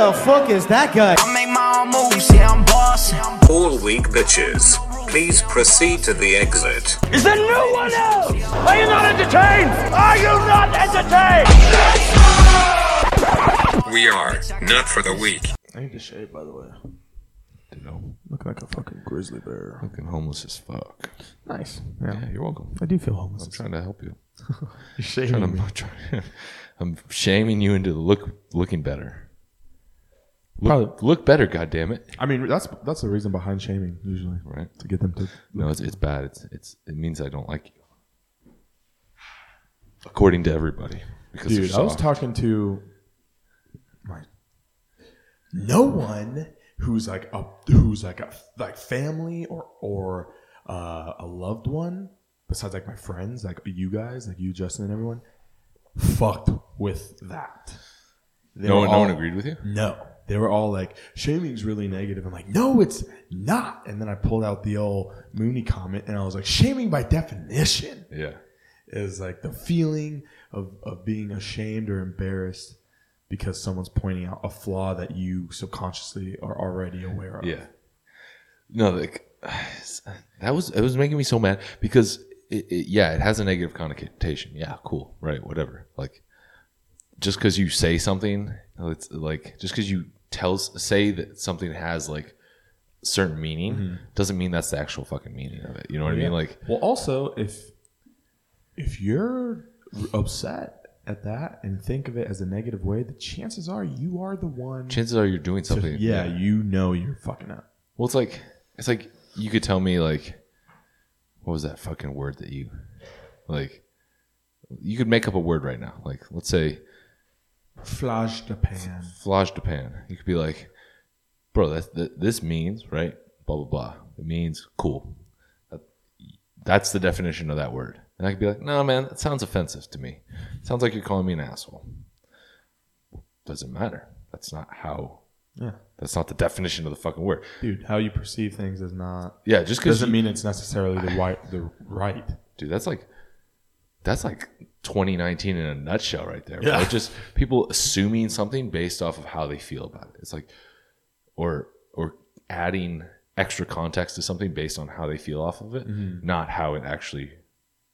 the fuck is that guy? I make my own moves, yeah, I'm bossing. All weak bitches, please proceed to the exit. Is there no one else? Are you not entertained? Are you not entertained? We are not for the weak. I need to shave, by the way. You know, Look like a fucking grizzly bear. looking homeless as fuck. Nice. Yeah. Yeah, you're welcome. I do feel homeless. I'm trying to help you. You're shaving I'm, me. not trying, I'm shaming you into look looking better. Look, Probably- look better, goddammit. I mean, that's that's the reason behind shaming usually, Right? to get them to. No, it's, it's bad. It's it's it means I don't like you. According to everybody, because Dude, I was talking to my no one who's like a who's like a like family or or uh, a loved one besides like my friends, like you guys, like you, Justin, and everyone, fucked with that. They No were one, no all- one agreed with you. No. They were all like, shaming's really negative. I'm like, no, it's not. And then I pulled out the old Mooney comment and I was like, shaming by definition Yeah, is like the feeling of, of being ashamed or embarrassed because someone's pointing out a flaw that you subconsciously are already aware of. yeah. No, like that was it was making me so mad because it, it, yeah, it has a negative connotation. Yeah, cool, right, whatever. Like just because you say something, it's like just because you tell say that something has like certain meaning mm-hmm. doesn't mean that's the actual fucking meaning of it. You know what I mean? Like well, also if if you're upset at that and think of it as a negative way, the chances are you are the one. chances are you're doing to- something. yeah, you know you're fucking up. Well, it's like it's like you could tell me like what was that fucking word that you like you could make up a word right now. Like let's say Flash the pan. flash pan. You could be like, bro, that's that, this means right. Blah blah blah. It means cool. That, that's the definition of that word. And I could be like, no, man, that sounds offensive to me. It sounds like you're calling me an asshole. Doesn't matter. That's not how. Yeah. That's not the definition of the fucking word. Dude, how you perceive things is not Yeah, just because doesn't mean it's necessarily the right the right. dude that's like that's like 2019 in a nutshell right there. Yeah. just people assuming something based off of how they feel about it it's like or or adding extra context to something based on how they feel off of it Mm-hmm. not how it actually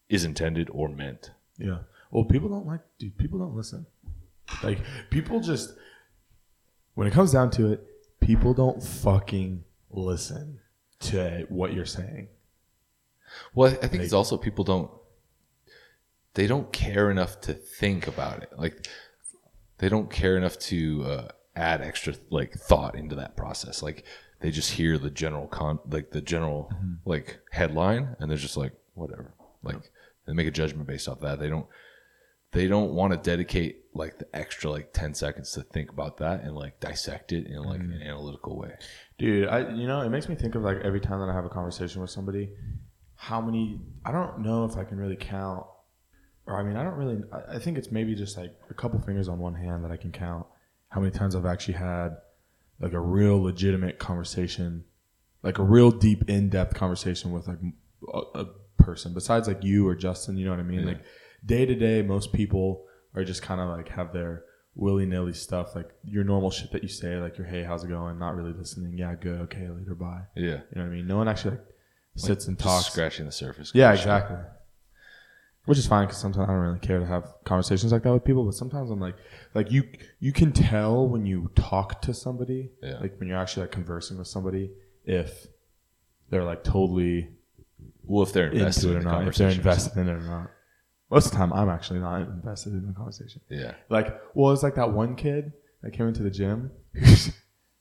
is intended or meant Yeah. Well, people don't like dude, people don't listen. Like people just when it comes down to it, people don't fucking listen to what you're saying. well i think it's also people don't they don't care enough to think about it. Like they don't care enough to uh, add extra like thought into that process. Like they just hear the general con like the general like headline and they're just like whatever. Like they make a judgment based off that. They don't they don't want to dedicate like the extra like 10 seconds to think about that and like dissect it in like an analytical way. Dude, I you know, it makes me think of like every time that I have a conversation with somebody, how many I don't know if I can really count or I mean I don't really I- think it's maybe just like a couple fingers on one hand that I can count how many times I've actually had like a real legitimate conversation, like a real deep in-depth conversation with like a, a person besides like you or Justin, you know what I mean? Like day to day most people are just kind of like have their willy-nilly stuff like your normal shit that you say like your hey how's it going? Not really listening. Yeah good. Okay later. Bye. Yeah. You know what i mean? No one actually like sits and talks. scratching the surface. Yeah exactly which is fine because sometimes i don't really care to have conversations like that with people but sometimes i'm like like you you can tell when you talk to somebody Yeah. like when you're actually like conversing with somebody if they're like totally well if they're invested into it in or the not if they're invested in it or not. Most of the time i'm actually not invested in the conversation. Yeah. Like, well, it's like that one kid that came into the gym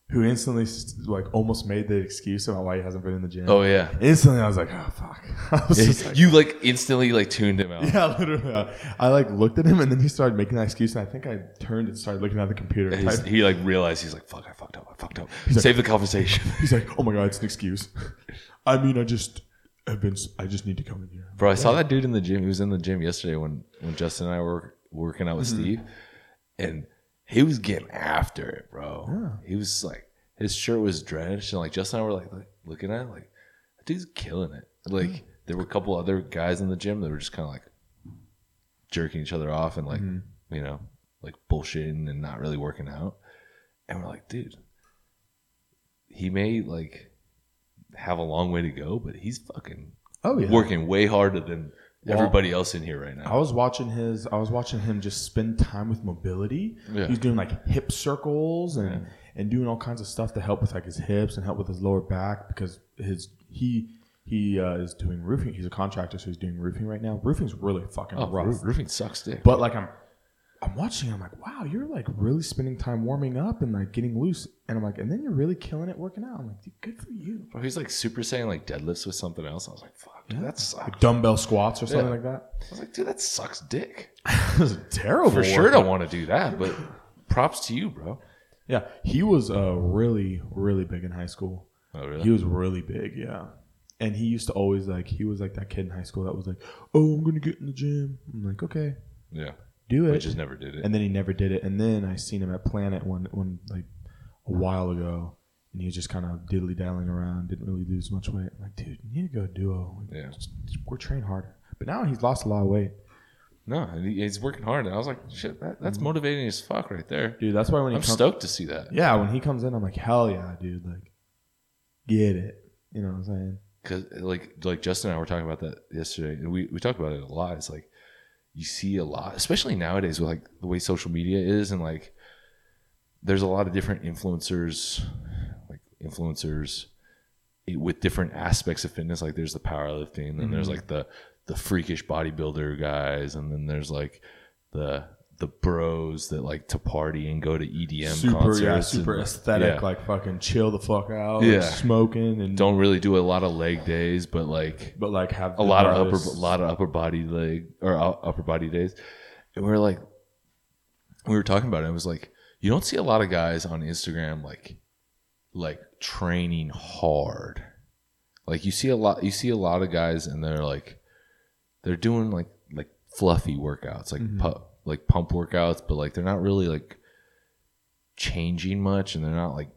who instantly like almost made the excuse about why he hasn't been in the gym. oh yeah Instantly, I was like, oh fuck. Just like, you like instantly like tuned him out yeah, literally. I, I like looked at him and then he started making that excuse, and I think I turned and started looking at the computer. He like realized he's like, "Fuck, I fucked up. I fucked up. like- Save the conversation, He's like, oh my god, it's an excuse. I mean, I just have been. I just need to come in here. bro." I saw that dude in the gym. He was in the gym yesterday when when Justin and I were working out with Mm-hmm. Steve, and he was getting after it, bro. He was like, his shirt was drenched, and like Justin and I were like, like looking at it, like, that dude's killing it. Like, Mm. there were a couple other guys in the gym that were just kind of like jerking each other off and like, Mm-hmm. you know, like bullshitting and not really working out. and we're like, dude, he may like have a long way to go, but he's fucking Oh yeah. working way harder than Well, everybody else in here right now. I was watching his. I was watching him just spend time with mobility. Yeah. He's doing like hip circles and and doing all kinds of stuff to help with like his hips and help with his lower back because his he he uh, is doing roofing. He's a contractor, so he's doing roofing right now. Roofing's really fucking Oh, rough. roofing sucks, dick. But like I'm, I'm watching. I'm like, wow, you're like really spending time warming up and like getting loose. And I'm like, and then you're really killing it working out. I'm like, dude, good for you. He's like super saying like deadlifts with something else. I was like, fuck, dude, that sucks. Like dumbbell squats or something Yeah. like that. I was like, dude, that sucks, dick. it was terrible. For sure, don't want to do that. But props to you, bro. Yeah, he was uh, really, really big in high school. Oh, really? He was really big, yeah. And he used to always like he was like that kid in high school that was like, "Oh, I'm gonna get in the gym." I'm like, "Okay, yeah, do it." just never did it. and then he never did it. And then I seen him at Planet one one like a while ago, and he was just kind of diddly daddling around, didn't really lose much weight. I'm like, dude, you need to go duo. Like, Yeah. just, just- we're train harder. But now he's lost a lot of weight, no, and he- he's working hard, and I was like, shit, that, that's mm-hmm. motivating as fuck right there. dude. That's why when he I'm comes, stoked to see that. yeah, when he comes in, I'm like, hell yeah, dude, like, get it. You know what I'm saying? because like like Justin and I were talking about that yesterday, and we we talked about it a lot. It's like you see a lot, especially nowadays with like the way social media is, and like there's a lot of different influencers, like influencers with different aspects of fitness. Like there's the powerlifting, then there's mm-hmm. like the the freakish bodybuilder guys, and then there's like the the bros that like to party and go to EDM super, concerts, yeah, and, super aesthetic, yeah. like fucking chill the fuck out, Yeah. smoking and don't really do a lot of leg days, but like but like have a lot of upper, a lot of upper body leg or uh, upper body days, and we were like, we were talking about it. It was like you don't see a lot of guys on Instagram like, like training hard. Like you see a lot, you see a lot of guys, and they're like, they're doing like like fluffy workouts, like mm-hmm. pu- like pump workouts, but like they're not really like changing much, and they're not like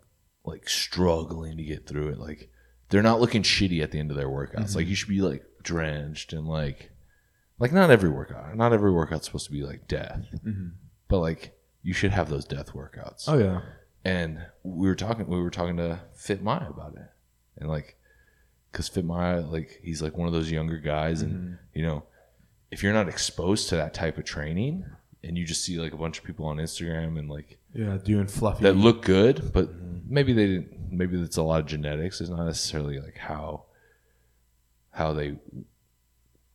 like struggling to get through it. Like they're not looking shitty at the end of their workouts. Mm-hmm. Like you should be like drenched and like like not every workout. Not every workout's supposed to be like death, mm-hmm. but like you should have those death workouts. Oh yeah, And we were talking, we were talking to Fit Maya about it, and like, cause Fit Maya, like he's like one of those younger guys, and mm-hmm. you know, if you're not exposed to that type of training, and you just see like a bunch of people on Instagram and like yeah, doing fluffy. that look good, but maybe they didn't. Maybe it's a lot of genetics. It's not necessarily like how how they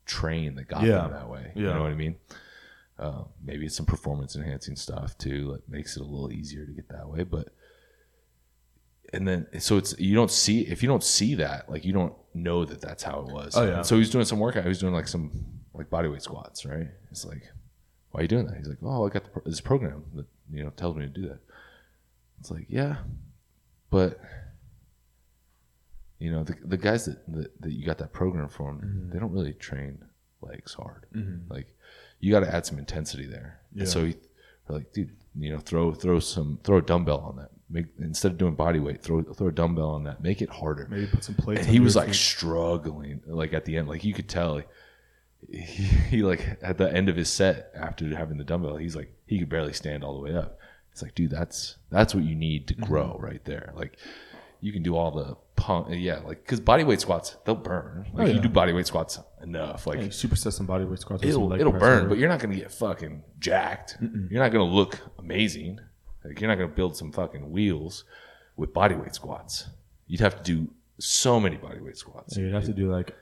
train that got Yeah. them that way. You know what I mean? Uh, maybe it's some performance enhancing stuff too that makes it a little easier to get that way. But and then so it's you don't see if you don't see that like you don't know that that's how it was. Oh, yeah. So he's doing some workout. He was doing like some like bodyweight squats, right? It's like, why are you doing that? He's like, oh, I got the, pro- this program that you know tells me to do that. It's like, yeah, but you know the, the guys that, that that you got that program from, Mm-hmm. they don't really train legs hard. Like you got to add some intensity there. Yeah. And so he, like, dude, you know, throw throw some throw a dumbbell on that. Make instead of doing body weight, throw throw a dumbbell on that. Make it harder. maybe put some plates. And he was like feet. struggling, like at the end, like you could tell. Like, he, he like at the end of his set after having the dumbbell, he's like he could barely stand all the way up. It's like, dude, that's that's what you need to grow mm-hmm. right there. Like, you can do all the pump, yeah, like because body weight squats they'll burn. Like Oh, you do body weight squats enough, like Hey, superset some bodyweight squats. it'll it'll burn, but you're not gonna get fucking jacked. You're not gonna look amazing. Like you're not gonna build some fucking wheels with bodyweight squats. You'd have to do so many bodyweight squats. So you'd have to do like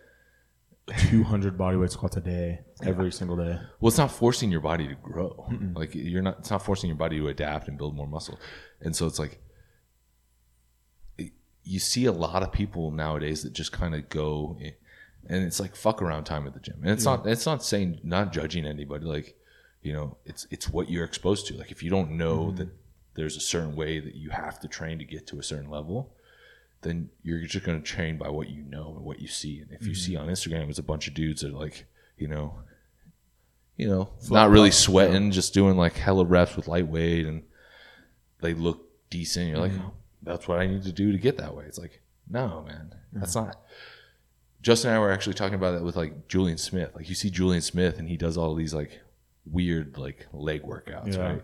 200 bodyweight squats a day every single day. Well, it's not forcing your body to grow. Like you're not. It's not forcing your body to adapt and build more muscle. And so it's like it- you see a lot of people nowadays that just kind of go, and it's like fuck around time at the gym. And it's not. It's not saying not judging anybody. Like you know, it's it's what you're exposed to. Like if you don't know mm-hmm. that there's a certain way that you have to train to get to a certain level. Then you're just going to train by what you know and what you see. And if you see mm-hmm. on Instagram, it's a bunch of dudes that are like, you know, you know, not really sweating, just doing like hella reps with lightweight and they look decent. You're like, mm-hmm. oh, that's what I need to do to get that way. It's like, no, man, that's not. Justin and I were actually talking about that with like Julian Smith. Like you see Julian Smith and he does all these like weird like leg workouts, Yeah. right?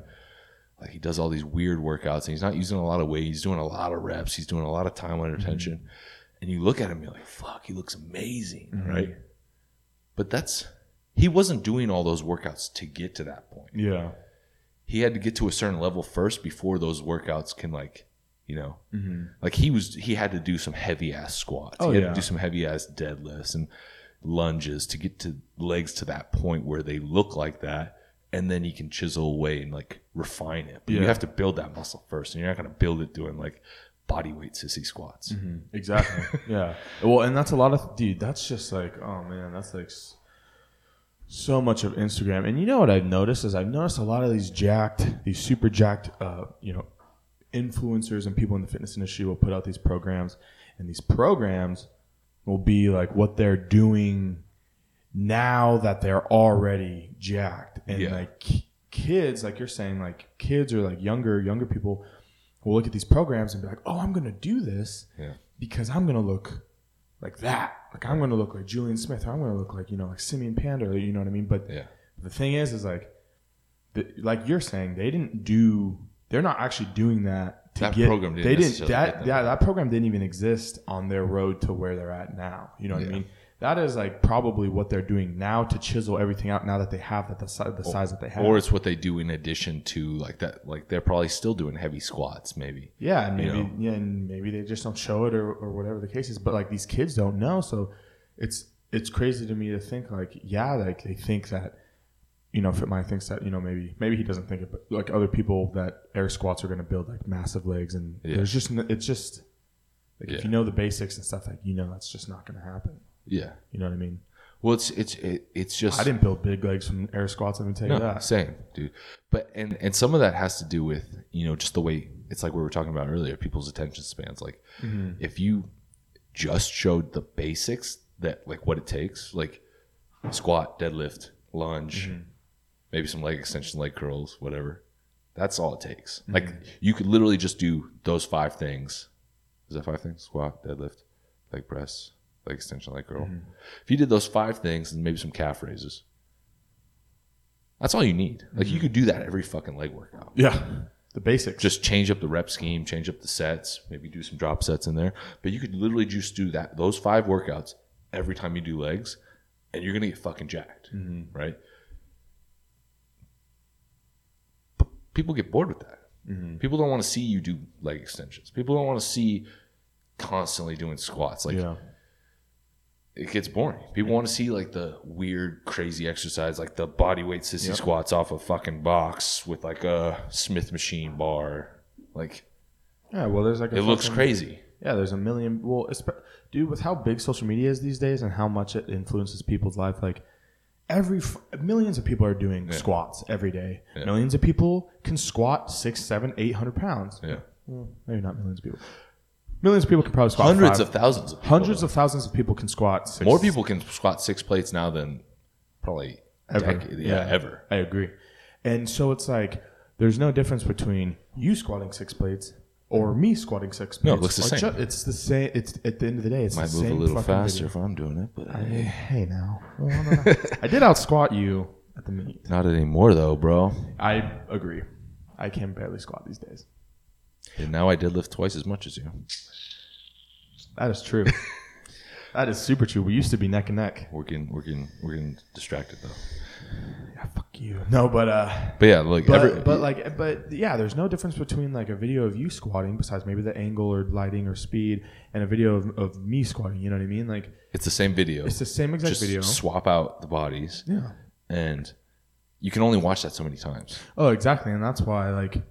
Like he does all these weird workouts and he's not using a lot of weight. He's doing a lot of reps. He's doing a lot of time under mm-hmm. tension. And you look at him, you're like, fuck, he looks amazing, mm-hmm. right? But that's he wasn't doing all those workouts to get to that point. Yeah. He had to get to a certain level first before those workouts can like, you know, mm-hmm. like he was he had to do some heavy ass squats. Oh, he had yeah. to do some heavy ass deadlifts and lunges to get to legs to that point where they look like that. And then you can chisel away and like refine it. But you have to build that muscle first, and you're not going to build it doing like body weight sissy squats. Exactly. yeah. Well, and that's a lot of dude. That's just like, oh man, that's like so much of Instagram. And you know what I've noticed is I've noticed a lot of these jacked, these super jacked, uh, you know, influencers and people in the fitness industry will put out these programs, and these programs will be like what they're doing now that they're already jacked, and Yeah. like kids, like you're saying, like kids or like younger younger people will look at these programs and be like, oh, I'm gonna do this Yeah. because I'm gonna look like that. Like I'm gonna look like Julian Smith, or I'm gonna look like you know like Simeon Panda, you know what I mean? But Yeah. the thing is, is like, the, like you're saying, they didn't do. They're not actually doing that. To That get, program didn't they didn't. That yeah, that program didn't even exist on their road to where they're at now. You know what I mean? That is like probably what they're doing now to chisel everything out. Now that they have that the, si- the size that they have. Or it's what they do in addition to like that. Like they're probably still doing heavy squats, maybe. Yeah, and you maybe know? yeah, and maybe they just don't show it or, or whatever the case is. But like these kids don't know, so it's it's crazy to me to think like yeah, like they think that you know Fitmind thinks that you know maybe maybe he doesn't think it, but like other people that air squats are going to build like massive legs, and Yeah. there's just it's just like if you know the basics and stuff like you know that's just not going to happen. Yeah. You know what I mean? Well, it's it's it, it's just I didn't build big legs from air squats. Let me tell you no, that. same, dude. But and and some of that has to do with you know just the way it's like we were talking about earlier. People's attention spans. Like Mm-hmm. if you just showed the basics that like what it takes, like squat, deadlift, lunge, Mm-hmm. maybe some leg extension, leg curls, whatever. That's all it takes. Mm-hmm. Like you could literally just do those five things. Is that five things? Squat, deadlift, leg press, leg extension, leg curl. Mm-hmm. If you did those five things and maybe some calf raises, that's all you need. Like Mm-hmm. you could do that every fucking leg workout. Yeah, the basics. Just change up the rep scheme, change up the sets, maybe do some drop sets in there. But you could literally just do that those five workouts every time you do legs, and you're gonna get fucking jacked, Mm-hmm. right? But people get bored with that. Mm-hmm. People don't want to see you do leg extensions. People don't want to see constantly doing squats. Like yeah. It gets boring. People want to see like the weird, crazy exercise, like the body weight sissy squats off a fucking box with like a Smith machine bar. Like Yeah, well, there's like a it looks crazy. Yeah, there's a million. Well, dude, with how big social media is these days and how much it influences people's life, like every millions of people are doing squats every day. Yeah. Millions of people can squat six, seven, eight hundred pounds. Yeah, Well, maybe not millions of people. Millions of people can probably squat hundreds five- of thousands of people, hundreds though. of thousands of people can squat. Six, more people can squat six plates now than probably ever. decade- yeah, ever. I agree. And so it's like there's no difference between you squatting six plates or me squatting six plates. No, it looks the same. ju- it's the same. It's at the end of the day, it's Might the move a little faster video. if I'm doing it, but Hey, hey now. Well, I. I did out squat you at the meet. not anymore though, bro. I agree. I can barely squat these days. And now I deadlift twice as much as you. That is true. that is super true. We used to be neck and neck. We're getting we're getting we're getting distracted though. Yeah, fuck you. No, but uh, But yeah, like but, every, but like, but yeah, there's no difference between like a video of you squatting, besides maybe the angle or lighting or speed, and a video of, of me squatting. You know what I mean? Like it's the same video. it's the same exact Just video. swap out the bodies. Yeah. and you can only watch that so many times. Oh, exactly, and that's why like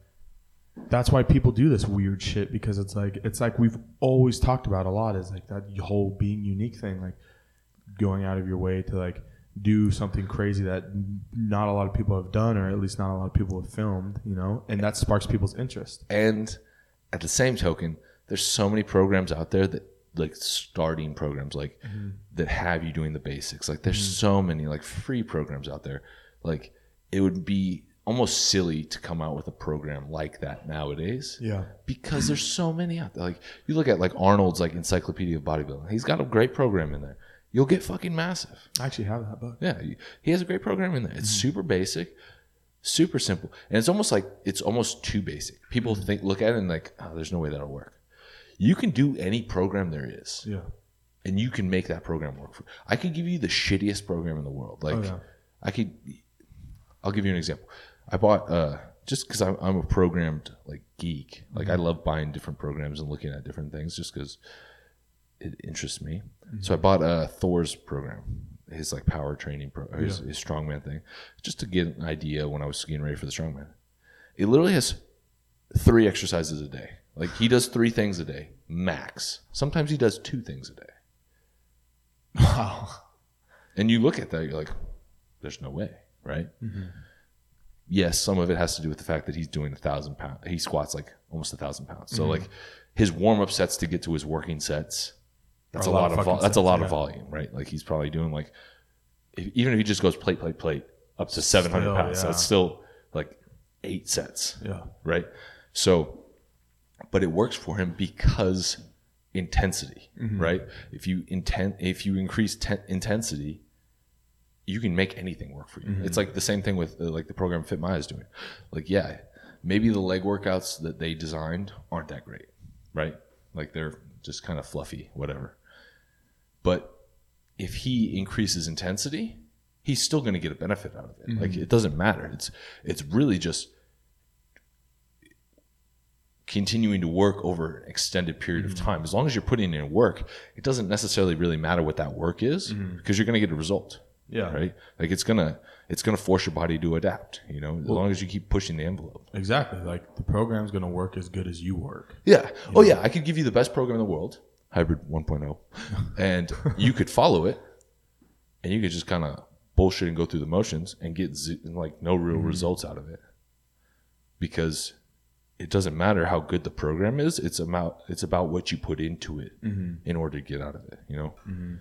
that's why people do this weird shit because it's like it's like we've always talked about a lot is like that whole being unique thing, like going out of your way to like do something crazy that not a lot of people have done, or at least not a lot of people have filmed, you know, and that sparks people's interest. And at the same token, there's so many programs out there that like starting programs like mm-hmm. that have you doing the basics. Like there's mm-hmm. so many like free programs out there. Like it would be almost silly to come out with a program like that nowadays. Yeah. Because there's so many out there. Like you look at like Arnold's like Encyclopedia of Bodybuilding. He's got a great program in there. You'll get fucking massive. I actually have that book. Yeah, he- has a great program in there. It's mm-hmm. super basic, super simple, and it's almost like it's almost too basic. People mm-hmm. think look at it and like, oh, there's no way that'll work. You can do any program there is, Yeah. and you can make that program work. For, I could give you the shittiest program in the world. Oh, like, Oh, yeah. I could. I'll give you an example. I bought uh just because I'm, I'm a programmed like geek. Like I love buying different programs and looking at different things just because it interests me. So I bought uh, Thor's program, his like power training pro, or his, his strongman thing, just to get an idea when I was getting ready for the strongman. It literally has three exercises a day. Like he does three things a day max. Sometimes he does two things a day. Wow. And you look at that, you're like, there's no way, right? Yes, some of it has to do with the fact that he's doing a thousand pound. He squats like almost a thousand pounds. So like his warm up sets to get to his working sets. That's a a lot lot of fucking that's a lot yeah. of volume, right? Like he's probably doing like if, even if he just goes plate, plate, plate up to seven hundred pounds, yeah. that's still like eight sets Yeah. right? So, but it works for him because intensity, Mm-hmm. right? If you intent, if you increase ten- intensity, you can make anything work for you. Mm-hmm. It's like the same thing with uh, like the program Fit Maya is doing. Like, yeah, maybe the leg workouts that they designed aren't that great, right? Like they're just kind of fluffy, whatever. But if he increases intensity, he's still going to get a benefit out of it. Like it doesn't matter. It's it's really just continuing to work over an extended period of time. As long as you're putting in work, it doesn't necessarily really matter what that work is because you're going to get a result. Yeah. Right. Like it's gonna it's gonna force your body to adapt. You know, as long as you keep pushing the envelope. Exactly. Like the program's gonna work as good as you work. Yeah. Oh yeah. I could give you the best program in the world, Hybrid 1.0, and you could follow it, and you could just kind of bullshit and go through the motions and get z- like no real mm-hmm. results out of it, because it doesn't matter how good the program is. It's about it's about what you put into it mm-hmm. in order to get out of it. You know. Mm-hmm.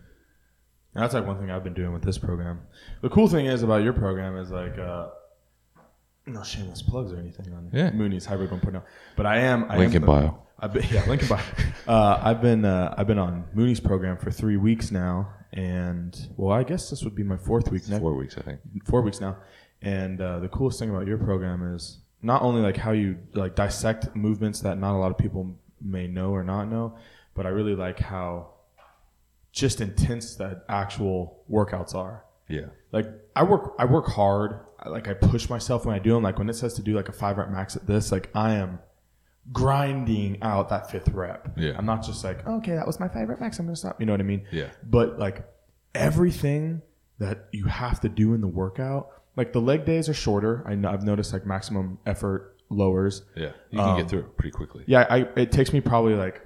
And that's like one thing I've been doing with this program. The cool thing is about your program is like uh no shameless plugs or anything on Yeah. Mooney's Hybrid 1.0. But I am I Link am bio. I've been yeah, link in bio. Uh, I've been uh, I've been on Mooney's program for three weeks now, and well, I guess this would be my fourth week next Four weeks, I think. four weeks now. And uh, the coolest thing about your program is not only like how you like dissect movements that not a lot of people may know or not know, but I really like how just intense that actual workouts are. Yeah. Like I work, I work hard. I, like I push myself when I do them. Like when it says to do like a five rep max at this, like I am grinding out that fifth rep. Yeah. I'm not just like, okay, that was my five rep max. I'm gonna stop. You know what I mean? Yeah. But like everything that you have to do in the workout, like the leg days are shorter. I know, I've noticed like maximum effort lowers. Yeah. You can get um, through it pretty quickly. Yeah, I it takes me probably like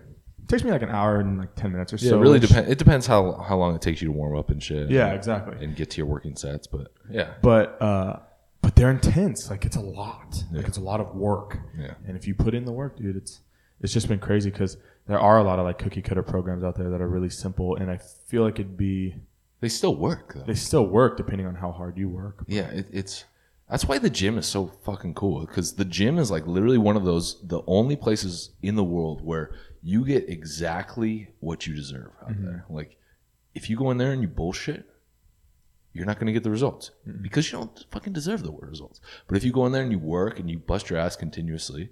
takes me like an hour and like ten minutes or Yeah, so. it really depends. It depends how how long it takes you to warm up and shit. Yeah, exactly. And get to your working sets, but yeah, but uh but they're intense like it's a lot like it's a lot of work Yeah. and if you put in the work dude it's it's just been crazy because there are a lot of like cookie cutter programs out there that are really simple and i feel like it'd be they still work though. they still work depending on how hard you work Yeah, it, it's that's why the gym is so fucking cool because the gym is like literally one of those the only places in the world where you get exactly what you deserve out mm-hmm. there. Like if you go in there and you bullshit, you're not going to get the results because you don't fucking deserve the results. But if you go in there and you work and you bust your ass continuously,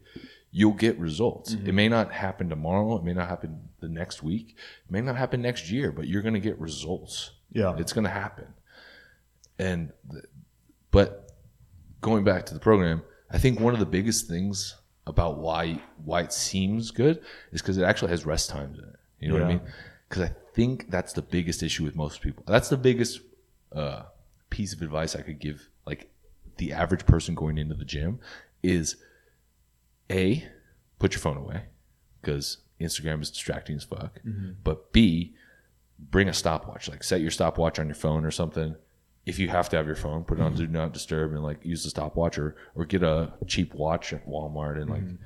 you'll get results. Mm-hmm. It may not happen tomorrow, it may not happen the next week, it may not happen next year, but you're going to get results. Yeah. It's going to happen. And but going back to the program, I think one of the biggest things about why why it seems good is because it actually has rest times in it. You know what I mean? Because I think that's the biggest issue with most people. That's the biggest uh, piece of advice I could give, like the average person going into the gym, is a put your phone away because Instagram is distracting as fuck. But b bring a stopwatch. Like set your stopwatch on your phone or something. If you have to have your phone, put it on mm-hmm. do not disturb and like use the stopwatch or or get a cheap watch at Walmart and like mm-hmm.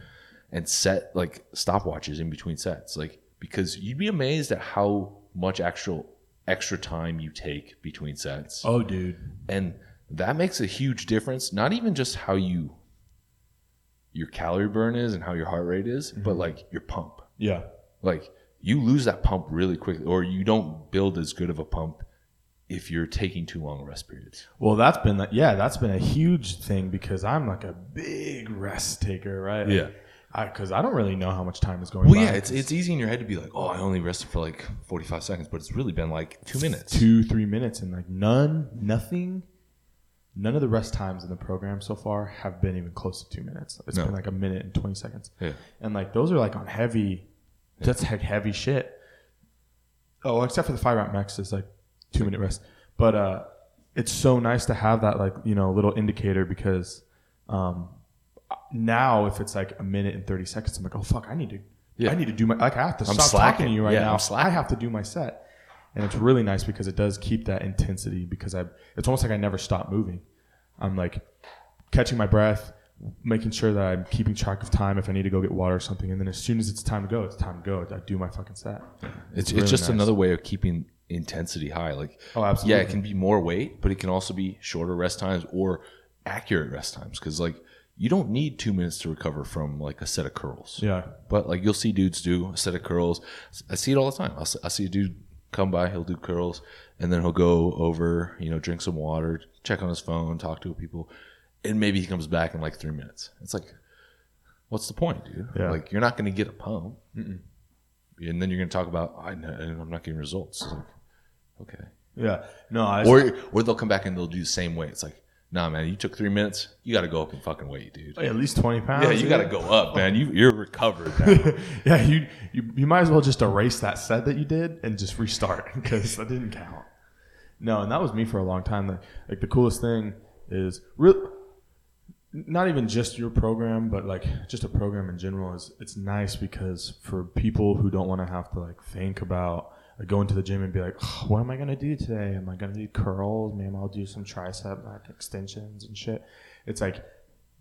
and set like stopwatches in between sets. Like because you'd be amazed at how much actual extra time you take between sets. oh dude. And that makes a huge difference, not even just how you your calorie burn is and how your heart rate is, but mm-hmm. like your pump. Yeah. Like you lose that pump really quickly or you don't build as good of a pump if you're taking too long rest periods. Well, that's been like, yeah, that's been a huge thing because I'm like a big rest taker, right? Yeah. Because I, don't really know how much time is going. Well, yeah, it's it's easy in your head to be like, oh, I only rested for like 45 seconds, but it's really been like two minutes. two, three minutes, and like none, nothing, none of the rest times in the program so far have been even close to two minutes. It's No. been like a minute and twenty seconds. Yeah. and like those are like on heavy. That's like heavy shit. Oh, except for the five round max is like two minute rest, but uh, it's so nice to have that like you know little indicator because um, now if it's like a minute and thirty seconds, I'm like, oh fuck, I need to. Yeah. I need to do my like I have to I'm stop slacking. talking to you right Yeah, now. I have to do my set, and it's really nice because it does keep that intensity. Because I, it's almost like I never stop moving. I'm like catching my breath, making sure that I'm keeping track of time if I need to go get water or something, and then as soon as it's time to go, it's time to go. I do my fucking set. It's, really it's just nice. another way of keeping intensity high. Like, Oh, absolutely. Yeah, it can be more weight, but it can also be shorter rest times or accurate rest times. Because like, you don't need two minutes to recover from like a set of curls. Yeah. But like, you'll see dudes do a set of curls. I see it all the time. I'll, I see a dude come by, he'll do curls, and then he'll go over, you know, drink some water, check on his phone, talk to people, and maybe he comes back in like three minutes. It's like, what's the point, dude? Yeah. Like, you're not going to get a pump. And then you're going to talk about, I know, I'm not getting results. Like, okay. Yeah. No, I Or or they'll come back and they'll do the same weight. It's like, nah, man, you took three minutes. You got to go up and fucking weight, dude. at least twenty pounds. Yeah, you got to go up, man. You you're recovered now. yeah, you, you you might as well just erase that set that you did and just restart because that didn't count. No, and that was me for a long time. Like, like the coolest thing is real, not even just your program, but like just a program in general is it's nice because for people who don't want to have to like think about like going to the gym and be like, "Oh, what am I gonna do today? Am I gonna do curls? Maybe I'll do some tricep extensions and shit. It's like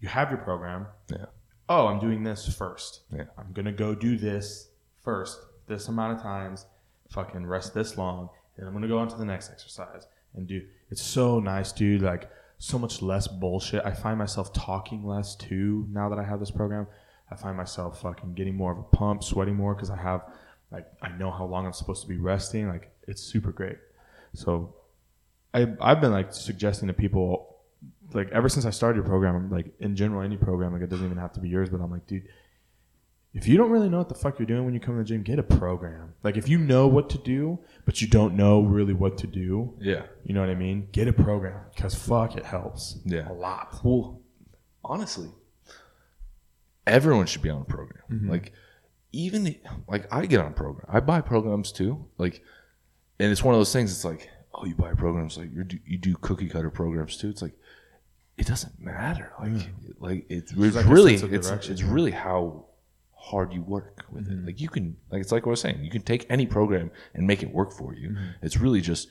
you have your program. yeah, Oh, I'm doing this first. Yeah. I'm gonna go do this first, this amount of times, fucking rest this long, and I'm gonna go on to the next exercise and do. It's so nice, dude. Like so much less bullshit. I find myself talking less too now that I have this program. I find myself fucking getting more of a pump, sweating more because I have like I know how long I'm supposed to be resting. Like it's super great. So I I've been like suggesting to people like ever since I started your program, like in general, any program, like it doesn't even have to be yours, but I'm like, dude, if you don't really know what the fuck you're doing when you come to the gym, get a program. Like if you know what to do, but you don't know really what to do, yeah. you know what I mean? Get a program because fuck, it helps. Yeah. a lot. Well, honestly, everyone should be on a program. Mm-hmm. Like, even like I get on a program. I buy programs too. Like, and it's one of those things. It's like, oh, you buy programs. Like you do, you do cookie cutter programs too. It's like it doesn't matter. Like, like it's, it's like really it's it's yeah. really how hard you work with Mm-hmm. it. Like you can like it's like what I was saying. You can take any program and make it work for you. Mm-hmm. It's really just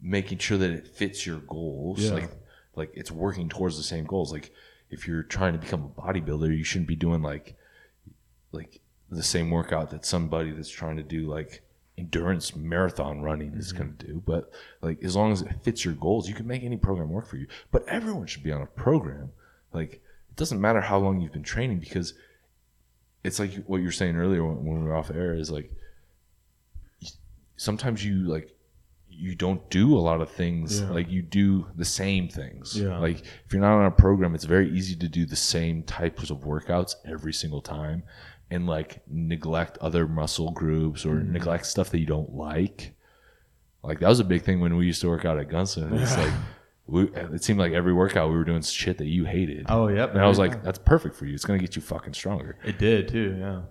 making sure that it fits your goals. Yeah. Like like it's working towards the same goals. Like if you're trying to become a bodybuilder, you shouldn't be doing like like the same workout that somebody that's trying to do like endurance marathon running is mm-hmm. going to do. But like as long as it fits your goals, you can make any program work for you. But everyone should be on a program. Like it doesn't matter how long you've been training because it's like what you were saying earlier when, when we were off air is like sometimes you like you don't do a lot of things Yeah. like you do the same things Yeah. like if you're not on a program it's very easy to do the same types of workouts every single time and like neglect other muscle groups or Mm-hmm. neglect stuff that you don't like like that was a big thing when we used to work out at Gunston it's like we, it seemed like every workout we were doing shit that you hated Oh, yep. and I was like that's perfect for you it's gonna get you fucking stronger It did too, yeah.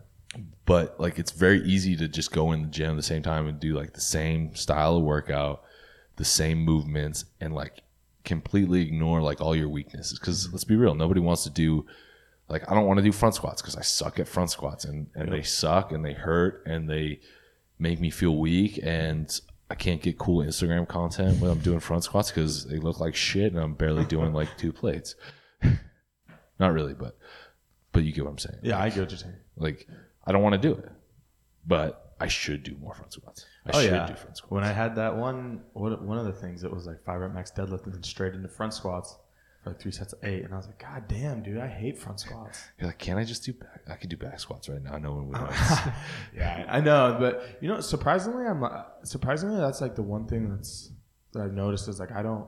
but like it's very easy to just go in the gym at the same time and do like the same style of workout, the same movements, and like completely ignore like all your weaknesses. Because let's be real, nobody wants to do like I don't want to do front squats because I suck at front squats and and they suck and they hurt and they make me feel weak and I can't get cool Instagram content when I'm doing front squats because they look like shit and I'm barely doing like two plates. Not really, but but you get what I'm saying Yeah, I get what you're saying. like I don't want to do it, but I should do more front squats. I Oh should yeah. do front squats. When I had that one, one of the things it was like five rep max deadlift and then straight into front squats for like three sets of eight, and I was like, God damn, dude, I hate front squats. You're like, can I just do back? I could do back squats right now. No one would know. Yeah, I know, but you know, surprisingly, I'm uh, surprisingly that's like the one thing that's that I've noticed is like I don't.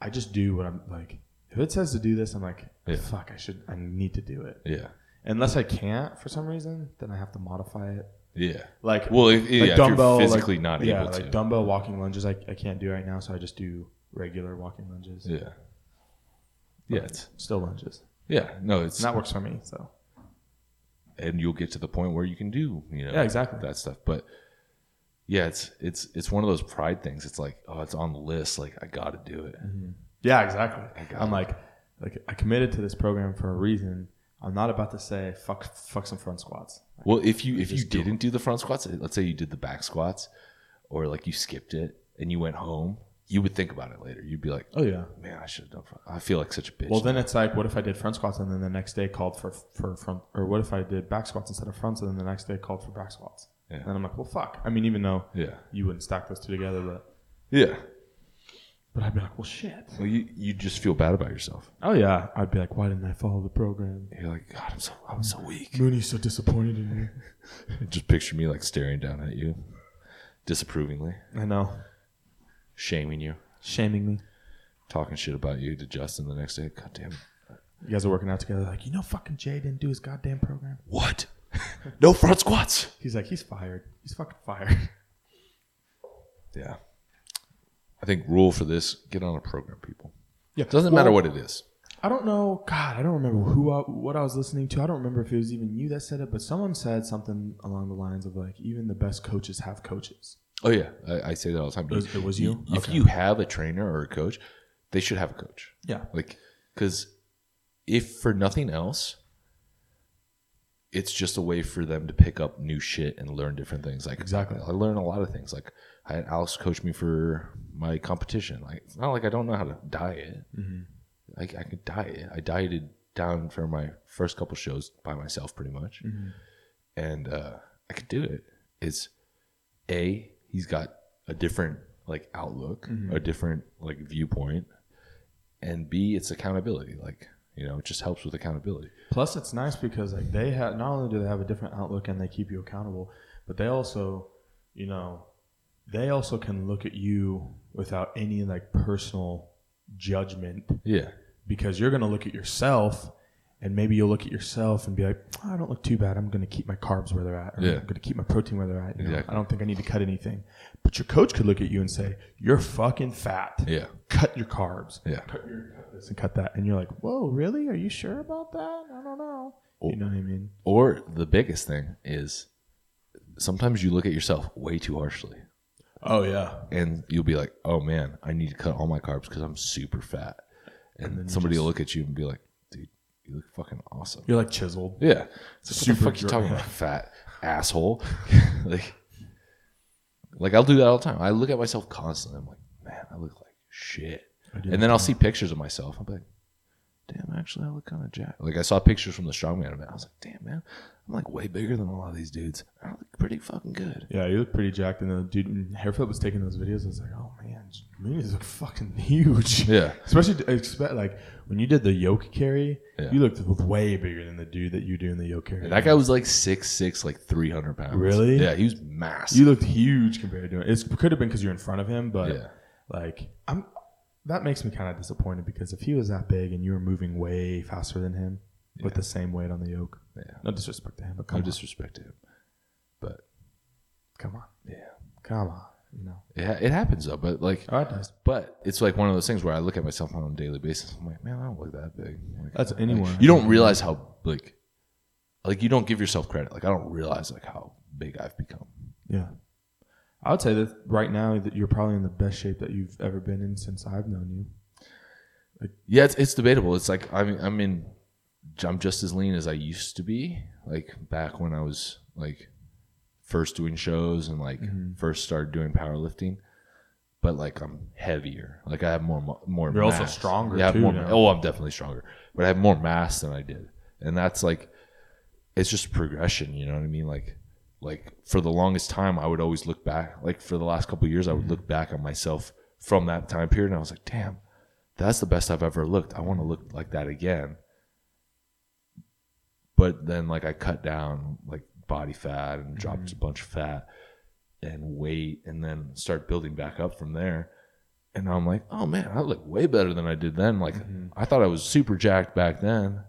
I just do what I'm like. If it says to do this, I'm like, Yeah. fuck, I should, I need to do it. Yeah. Unless I can't for some reason, then I have to modify it. Yeah. Like, Well, if, yeah, if you're physically like, not yeah, able to. like dumbbell walking lunges, I, I can't do right now, so I just do regular walking lunges. yeah. Yeah. It's, Still lunges, yeah. No, it's and that works for me. So and you'll get to the point where you can do you know Yeah, exactly. that stuff but yeah it's it's it's one of those pride things it's like oh it's on the list like i gotta do it mm-hmm. yeah, exactly. got I'm it. like, like I committed to this program for a reason. I'm not about to say fuck fuck some front squats. well if you if you didn't do the front squats let's say you did the back squats or like you skipped it and you went home you would think about it later you'd be like Oh yeah. man i should have done front. i feel like such a bitch Well, then it's like, what if I did front squats and then the next day called for for front, or what if I did back squats instead of fronts and then the next day called for back squats? Yeah. And I'm like, well, fuck. I mean, even though yeah you wouldn't stack those two together, but yeah but I'd be like, well, shit. well you you just feel bad about yourself Oh yeah, I'd be like, why didn't I follow the program? you're like god i'm so i'm so weak Mooney's so disappointed in me. just picture me like staring down at you disapprovingly I know, shaming you shaming me. talking shit about you to Justin the next day. God damn it. You guys are working out together, like, you know, fucking Jay didn't do his goddamn program. What? no front squats. He's like, he's fired. He's fucking fired. Yeah. I think rule for this: get on a program, people. Yeah, Doesn't matter what it is. I don't know. God, I don't remember who I, what I was listening to. I don't remember if it was even you that said it, but someone said something along the lines of like, even the best coaches have coaches. Oh yeah, I, I say that all the time. It was- it was you? If Okay. you have a trainer or a coach, they should have a coach. Yeah. Like, because if for nothing else, it's just a way for them to pick up new shit and learn different things. Like Exactly. I learn a lot of things. Like I had Alex coach me for my competition. Like it's not like I don't know how to diet. Mm-hmm. Like I could diet. I dieted down for my first couple shows by myself, pretty much, Mm-hmm. and uh, I could do it. It's a he's got a different like outlook, Mm-hmm. a different like viewpoint, and b it's accountability. Like you know, it just helps with accountability. Plus, it's nice because like they have not only do they have a different outlook and they keep you accountable, but they also, you know, they also can look at you without any like personal judgment Yeah, because you're going to look at yourself and maybe you'll look at yourself and be like, oh, I don't look too bad. I'm going to keep my carbs where they're at. Or Yeah. I'm going to keep my protein where they're at. You know, Exactly. I don't think I need to cut anything. But your coach could look at you and say, you're fucking fat. yeah, Cut your carbs. yeah. Cut, your, cut this and cut that. And you're like, whoa, really? Are you sure about that? I don't know. You know what I mean? Or the biggest thing is sometimes you look at yourself way too harshly. Oh, yeah. and you'll be like, "Oh man, I need to cut all my carbs because I'm super fat." And, then somebody just- will look at you and be like, "Dude, you look fucking awesome." You're like chiseled. Yeah, it's like, Super what the fuck you talking about, fat asshole? like, like I'll do that all the time. I look at myself constantly. I'm like, man, I look like shit. And then I'll see pictures of myself. I'm like, damn, actually, I look kind of jacked. Like I saw pictures from the strongman event. I was like, damn, man, I'm like way bigger than a lot of these dudes. I look pretty fucking good. Yeah, you look pretty jacked. And the dude, when Hairflip was taking those videos. I was like, oh man, Mooney's look fucking huge. Yeah. Especially expect like when you did the yoke carry, Yeah. you looked way bigger than the dude that you do in the yoke carry. And that guy was like six six, like three hundred pounds. Really? Yeah, he was massive. you looked huge compared to him. It could have been because you're in front of him, but Yeah. like I'm. That makes me kind of disappointed because if he was that big and you were moving way faster than him with the same weight on the yoke, Yeah. no disrespect to him, but No come on, disrespect to him, but come on, yeah, come on, you know. it, it happens though. But like, Oh, it does. but it's like one of those things where I look at myself on a daily basis. I'm like, man, I don't look that big. Like, That's anyone. you don't realize how like, like you don't give yourself credit. Like I don't realize like how big I've become. Yeah. I would say that right now that you're probably in the best shape that you've ever been in since I've known you. Yeah, it's, it's debatable. It's like I mean, I'm in, I'm just as lean as I used to be. Like back when I was like first doing shows and like Mm-hmm. first started doing powerlifting. But like I'm heavier. Like I have more more. You're also stronger, Yeah, too, more. now. Oh, I'm definitely stronger. But I have more mass than I did, and that's like, it's just progression. You know what I mean? Like, like for the longest time, I would always look back. Like for the last couple of years, I would Mm-hmm. look back on myself from that time period, and I was like, damn that's the best I've ever looked. I want to look like that again. But then like I cut down like body fat and dropped Mm-hmm. a bunch of fat. and weight and then start building back up from there. And I'm like, oh man, I look way better than I did then. Like I thought I was super jacked back then,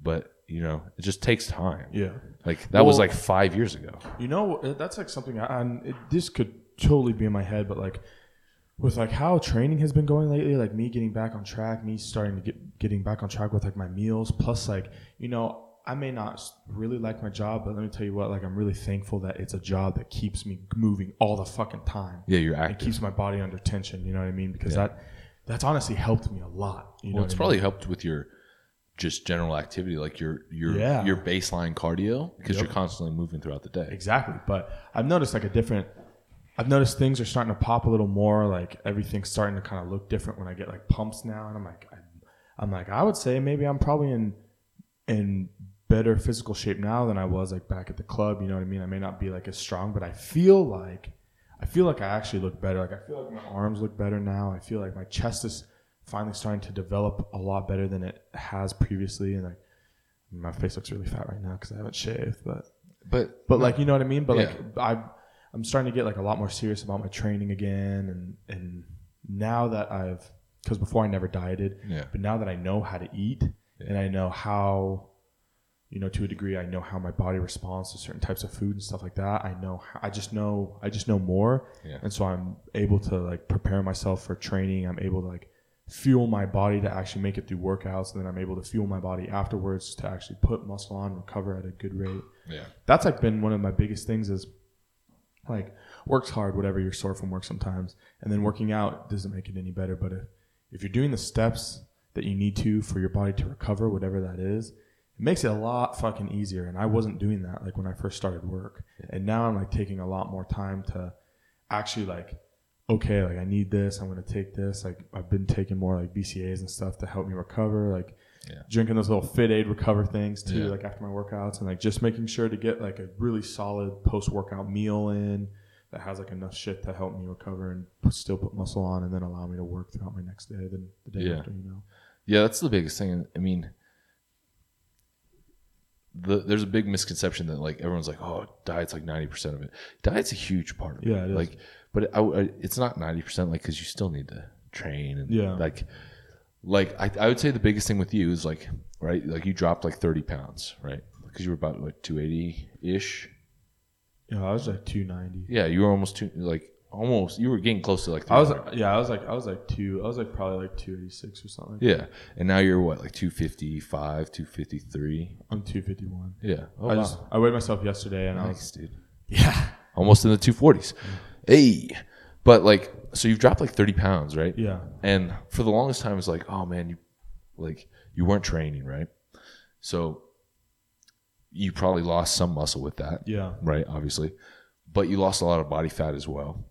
but you know, it just takes time. Yeah. Like that was like five years ago. You know, uh, that's like something. I, and it, this could totally be in my head, but like with like how training has been going lately, like me getting back on track, me starting to get getting back on track with like my meals, plus like you know. I may not really like my job, but let me tell you what, like I'm really thankful that it's a job that keeps me moving all the fucking time. Yeah, you're active. It keeps my body under tension, you know what I mean? Because Yeah. that that's honestly helped me a lot. You know well, it's I mean? probably helped with your just general activity, like your your Yeah. your baseline cardio, because Yep. you're constantly moving throughout the day. Exactly. But I've noticed like a different. I've noticed things are starting to pop a little more. Like everything's starting to kind of look different when I get like pumps now, and I'm like, I, I'm like, I would say maybe I'm probably in in better physical shape now than I was like back at the club. You know what I mean? I may not be like as strong, but I feel like I feel like I actually look better. Like I feel like my arms look better now. I feel like my chest is finally starting to develop a lot better than it has previously, and like my face looks really fat right now because I haven't shaved, but. But But like you know what I mean. But Yeah. like I, I'm starting to get like a lot more serious about my training again, and and now that I've because before I never dieted, Yeah. But now that I know how to eat and I know how, you know, to a degree, I know how my body responds to certain types of food and stuff like that. I know how, I just know I just know more, Yeah. and so I'm able to like prepare myself for training. I'm able to like fuel my body to actually make it through workouts, and then I'm able to fuel my body afterwards to actually put muscle on, recover at a good rate. Yeah, that's like been one of my biggest things is like works hard whatever you're sore from work sometimes and then working out doesn't make it any better but if, if you're doing the steps that you need to for your body to recover whatever that is it makes it a lot fucking easier and i wasn't doing that like when i first started work. And now i'm like taking a lot more time to actually like okay like i need this i'm going to take this like i've been taking more like BCAAs and stuff to help me recover like Yeah. drinking those little FitAid recover things too Yeah. like after my workouts and like just making sure to get like a really solid post workout meal in that has like enough shit to help me recover and put, still put muscle on and then allow me to work throughout my next day then the day Yeah. after you know yeah. That's the biggest thing. I mean, the, there's a big misconception that like everyone's like, oh, diet's like ninety percent of it. Diet's a huge part of Yeah, it. is. like, but I, I- it's not ninety percent. Like, because you still need to train and Yeah. like, like I, I would say the biggest thing with you is like, right, like you dropped like thirty pounds, right? Because you were about what two eighty ish. yeah i was like 290 Yeah, you were almost two, like almost. You were getting close to like. i was 300. yeah i was like i was like two i was like probably like 286 or something Yeah, and now you're what like two fifty five, two fifty three. i'm 251 Yeah. Oh i wow. just i weighed myself yesterday and i was Nice, dude. yeah almost in the 240s. Hey, but like, so you've dropped like 30 pounds, right? yeah And for the longest time, it's like, oh man, you like you weren't training, right? So you probably lost some muscle with that, yeah right? Obviously, but you lost a lot of body fat as well.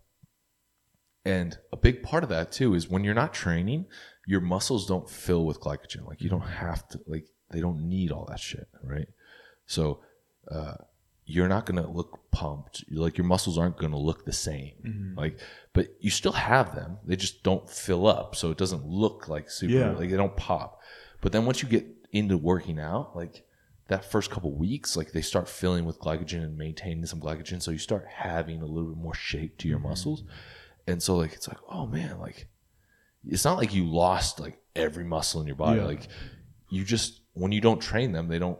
And a big part of that too is when you're not training, your muscles don't fill with glycogen. Like you don't have to, like they don't need all that shit, right? So uh, you're not gonna look pumped. Like your muscles aren't gonna look the same. Like, but you still have them. They just don't fill up, so it doesn't look like super. Yeah. Like they don't pop. But then once you get into working out, like that first couple weeks, like they start filling with glycogen and maintaining some glycogen, so you start having a little bit more shape to your Mm-hmm. muscles. And so like it's like, oh man, like it's not like you lost like every muscle in your body. Yeah. Like you just when you don't train them, they don't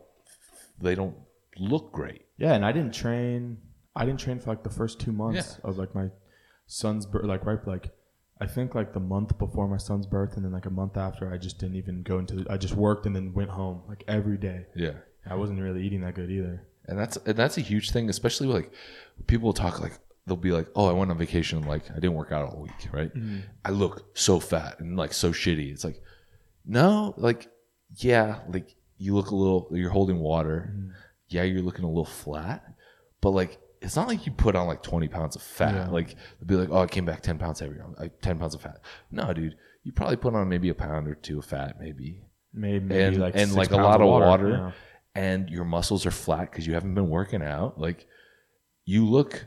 they don't look great. Yeah, and I didn't train. I didn't train for like the first two months of like my son's birth. Like right, like I think like the month before my son's birth, and then like a month after, I just didn't even go into. The, I just worked and then went home like every day. Yeah. I wasn't really eating that good either. And that's and that's a huge thing, especially like people will talk like they'll be like, "Oh, I went on vacation, like I didn't work out all week, right? Mm-hmm. I look so fat and like so shitty." It's like, no, like yeah, like you look a little, you're holding water, mm-hmm. Yeah, you're looking a little flat, but like it's not like you put on like 20 pounds of fat. Yeah. Like be like, "Oh, I came back 10 pounds heavier, like 10 pounds of fat." No, dude, you probably put on maybe a pound or two of fat, maybe Maybe, maybe and like and like a lot of water, yeah. and your muscles are flat because you haven't been working out. Like you look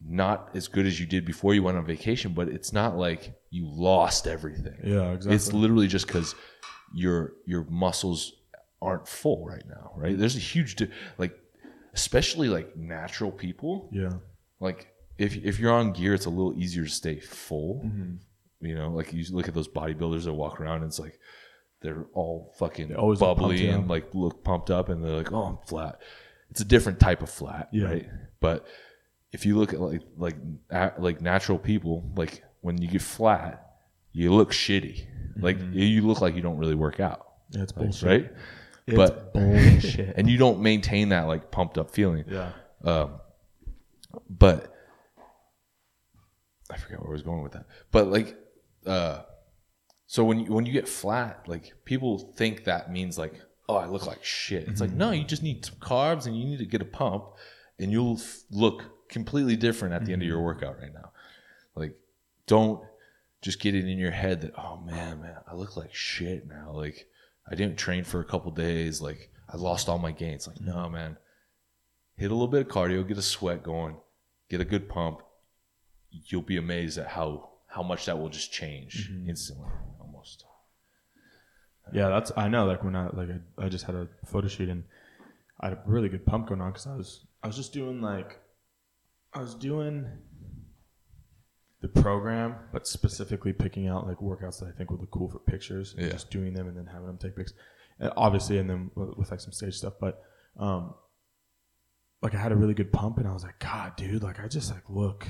not as good as you did before you went on vacation, but it's not like you lost everything. Yeah, exactly. It's literally just because your your muscles aren't full right now, right? There's a huge di- like, especially like natural people, yeah, like if if you're on gear, it's a little easier to stay full. Mm-hmm. You know, like you look at those bodybuilders that walk around, and it's like they're all fucking always bubbly and like look pumped up, and they're like, "Oh, I'm flat." It's a different type of flat, Yeah. right? But if you look at like like a- like natural people, like when you get flat, you look shitty. Like you look like you don't really work out, Mm-hmm. bullshit. right? It's but bullshit. and you don't maintain that like pumped up feeling. yeah. Um, but I forget where I was going with that. But like, uh, so when you when you get flat, like people think that means like, oh, I look like shit. It's like no, you just need some carbs and you need to get a pump, and you'll f- look completely different at the end of your workout right now. Like, don't just get it in your head that oh man, man, I look like shit now. Like I didn't train for a couple days. Like I lost all my gains. Like no, man hit a little bit of cardio, get a sweat going, get a good pump, you'll be amazed at how how much that will just change mm-hmm. instantly, almost. Yeah, that's I know. Like when I like I, I just had a photo shoot and I had a really good pump going on because I was I was just doing like I was doing the program, but specifically picking out like workouts that I think would look cool for pictures. and Yeah. just doing them and then having them take pics, and obviously, and then with, with like some stage stuff. But um, like I had a really good pump, and I was like, God, dude, like I just like look.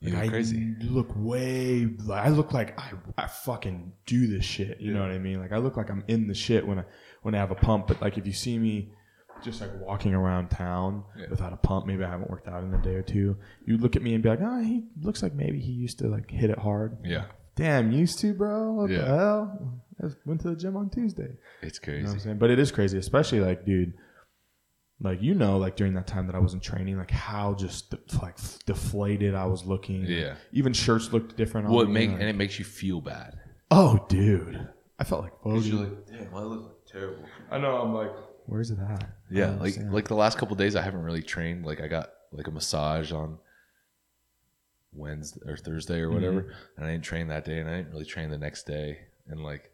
You Like look I crazy. look way. Like, I look like I, I fucking do this shit. You know what I mean? Like I look like I'm in the shit when I when I have a pump. But like if you see me just like walking around town Yeah. without a pump, maybe I haven't worked out in a day or two. You look at me and be like, oh, he looks like maybe he used to like hit it hard. Yeah, Damn, used to, bro. What Yeah. the hell? I went to the gym on Tuesday. it's crazy. You know what I'm saying? But it is crazy, especially like, dude, like you know, like during that time that I wasn't training, like how just like deflated I was looking. Yeah. Even shirts looked different. Well, on it make like- and it makes you feel bad. oh, dude, I felt like Fogey. like, damn, I look like terrible. I know. I'm like, where's it at? Yeah, like understand. like the last couple days, I haven't really trained. Like I got like a massage on Wednesday or Thursday or whatever, Mm-hmm. and I didn't train that day, and I didn't really train the next day, and like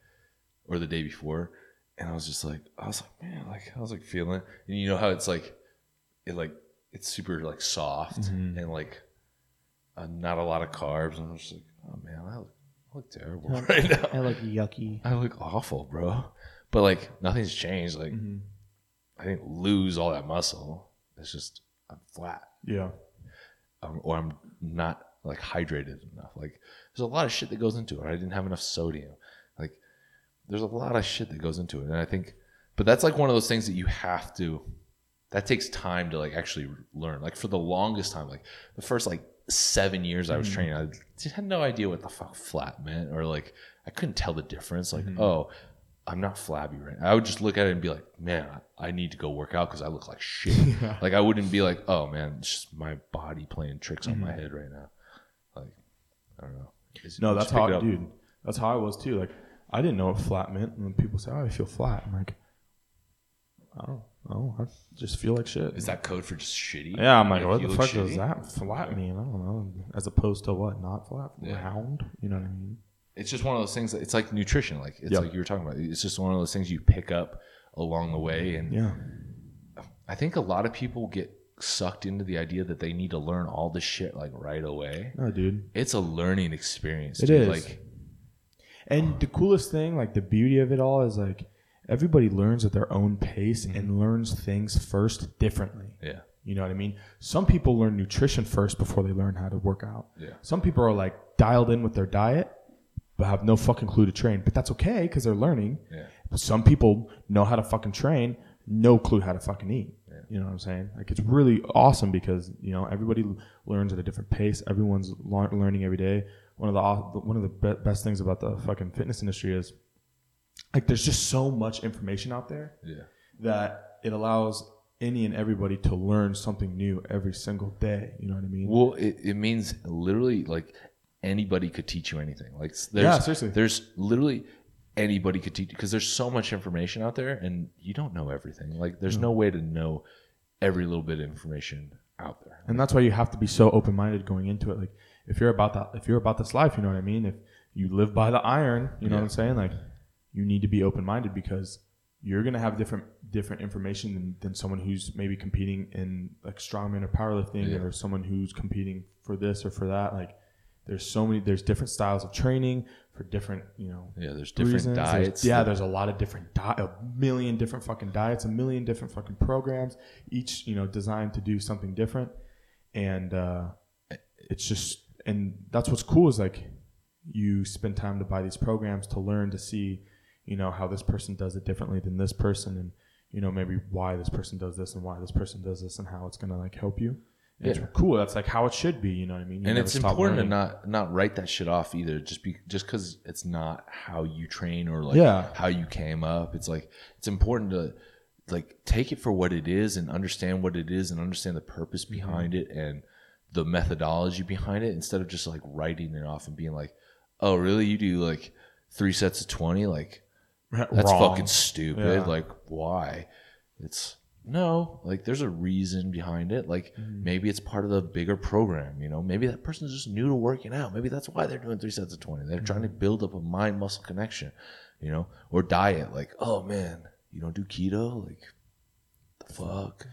or the day before, and I was just like, I was like, man, like I was like feeling, and you know how it's like, it like it's super like soft Mm-hmm. and like uh, not a lot of carbs, and I was just like, oh man, I look, I look terrible right now. I look yucky. I look awful, bro. But like nothing's changed. Like Mm-hmm. I didn't lose all that muscle. It's just I'm flat, yeah, um, or I'm not like hydrated enough. Like there's a lot of shit that goes into it. I didn't have enough sodium. Like there's a lot of shit that goes into it, and I think, but that's like one of those things that you have to. That takes time to like actually learn. Like for the longest time, like the first like seven years I was Mm-hmm. training, I had no idea what the fuck flat meant, or like I couldn't tell the difference. Like, Mm-hmm. oh, I'm not flabby right now. I would just look at it and be like, man, I need to go work out because I look like shit. Like I wouldn't be like, oh man, it's just my body playing tricks on Mm-hmm. my head right now. Like, I don't know. It's- no, that's how, dude. That's how I was too. Like I didn't know what flat meant. And when people say, "Oh, I feel flat," I'm like, I don't know. I just feel like shit. Is that code for just shitty? Yeah, I'm like, Like, what the fuck does that flat mean? I don't know. As opposed to what? Not flat, Yeah. round. You know what I mean? It's just one of those things. That, it's like nutrition. Like it's Yep. like you were talking about. It's just one of those things you pick up along the way, and Yeah. I think a lot of people get sucked into the idea that they need to learn all this shit like right away. No, dude. It's a learning experience. It dude. is. Like And the coolest thing, like the beauty of it all, is like everybody learns at their own pace and mm-hmm. learns things first differently. yeah, You know what I mean? Some people learn nutrition first before they learn how to work out. Yeah. Some people are like dialed in with their diet, have no fucking clue to train. But that's okay because they're learning. Yeah. Some people know how to fucking train, no clue how to fucking eat. You know what I'm saying? Like it's really awesome because you know everybody learns at a different pace. Everyone's learning every day. One of the one of the be- best things about the fucking fitness industry is like there's just so much information out there yeah, that it allows any and everybody to learn something new every single day. You know what I mean? Well, it, it means literally like anybody could teach you anything. Like there's, Yeah, seriously. there's literally anybody could teach you because there's so much information out there and you don't know everything. Like there's no way to know every little bit of information out there. and that's why you have to be so open minded going into it. Like if you're about that, if you're about this life, you know what I mean. If you live by the iron, you know what I'm saying. Like you need to be open minded because you're gonna have different different information than, than someone who's maybe competing in like strongman or powerlifting Yeah. or someone who's competing for this or for that. Like there's so many there's different styles of training for different, you know, Yeah, there's different reasons. There's- diets. yeah, there's a lot of different di- a million different fucking diets, a million different fucking programs, each you know designed to do something different, and uh, it's just and that's what's cool is like you spend time to buy these programs to learn to see, you know, how this person does it differently than this person, and you know maybe why this person does this and why this person does this and how it's gonna like help you. And Yeah. It's cool. That's like how it should be. You know what I mean? You and it's important learning. to not not write that shit off either. Just be just because it's not how you train or like Yeah. how you came up. It's like it's important to like take it for what it is and understand what it is and understand the purpose Mm-hmm. behind it and the methodology behind it instead of just like writing it off and being like, oh really you do like three sets of twenty like that's Wrong. fucking stupid. Yeah. Like, why? It's no, like, there's a reason behind it. Like, Mm-hmm. maybe it's part of the bigger program, you know? Maybe that person's just new to working out. Maybe that's why they're doing three sets of 20. They're trying to Mm-hmm. build up a mind muscle connection, you know? Or diet. Like, oh man, you don't do keto? Like, the fuck?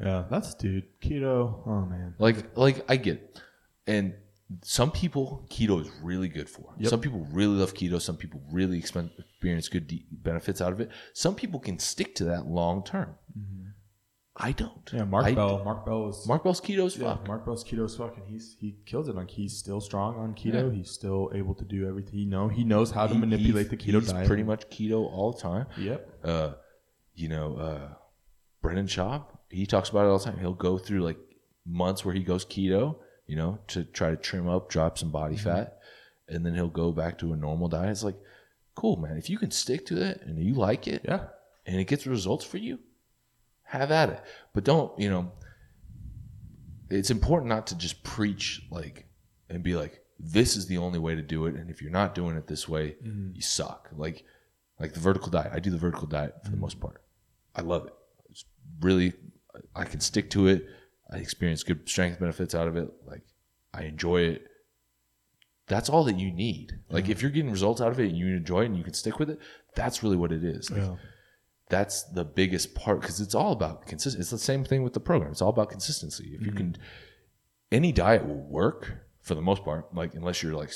Yeah, that's dude. Keto. Oh man. Like, like I get it. And some people keto is really good for. Yep. Some people really love keto. Some people really experience good de- benefits out of it. Some people can stick to that long term. I don't. Yeah, Mark I- Bell. Mark Bell was Mark Bell's keto as Yeah, fuck. Mark Bell's keto as fuck, and he's he kills it. Like he's still strong on keto. He's still able to do everything. He know he knows how to He- manipulate the keto he's diet. pretty much keto all the time. Yep. Uh, you know, uh, Brendan Schaub, he talks about it all the time. He'll go through like months where he goes keto, you know, to try to trim up, drop some body Mm-hmm. fat, and then he'll go back to a normal diet. It's like, cool, man. If you can stick to it and you like it, Yeah. and it gets results for you, have at it. But don't, you know, it's important not to just preach like and be like, this is the only way to do it. And if you're not doing it this way, mm-hmm. you suck. Like, like the vertical diet. I do the vertical diet for the mm-hmm. most part. I love it. It's really, I can stick to it. I experience good strength benefits out of it. Like, I enjoy it. That's all that you need. Like, mm-hmm. if you're getting results out of it and you enjoy it and you can stick with it, that's really what it is. Like, Yeah. That's the biggest part because it's all about consistency. It's the same thing with the program. It's all about consistency. If you can, any diet will work for the most part. Like unless you're like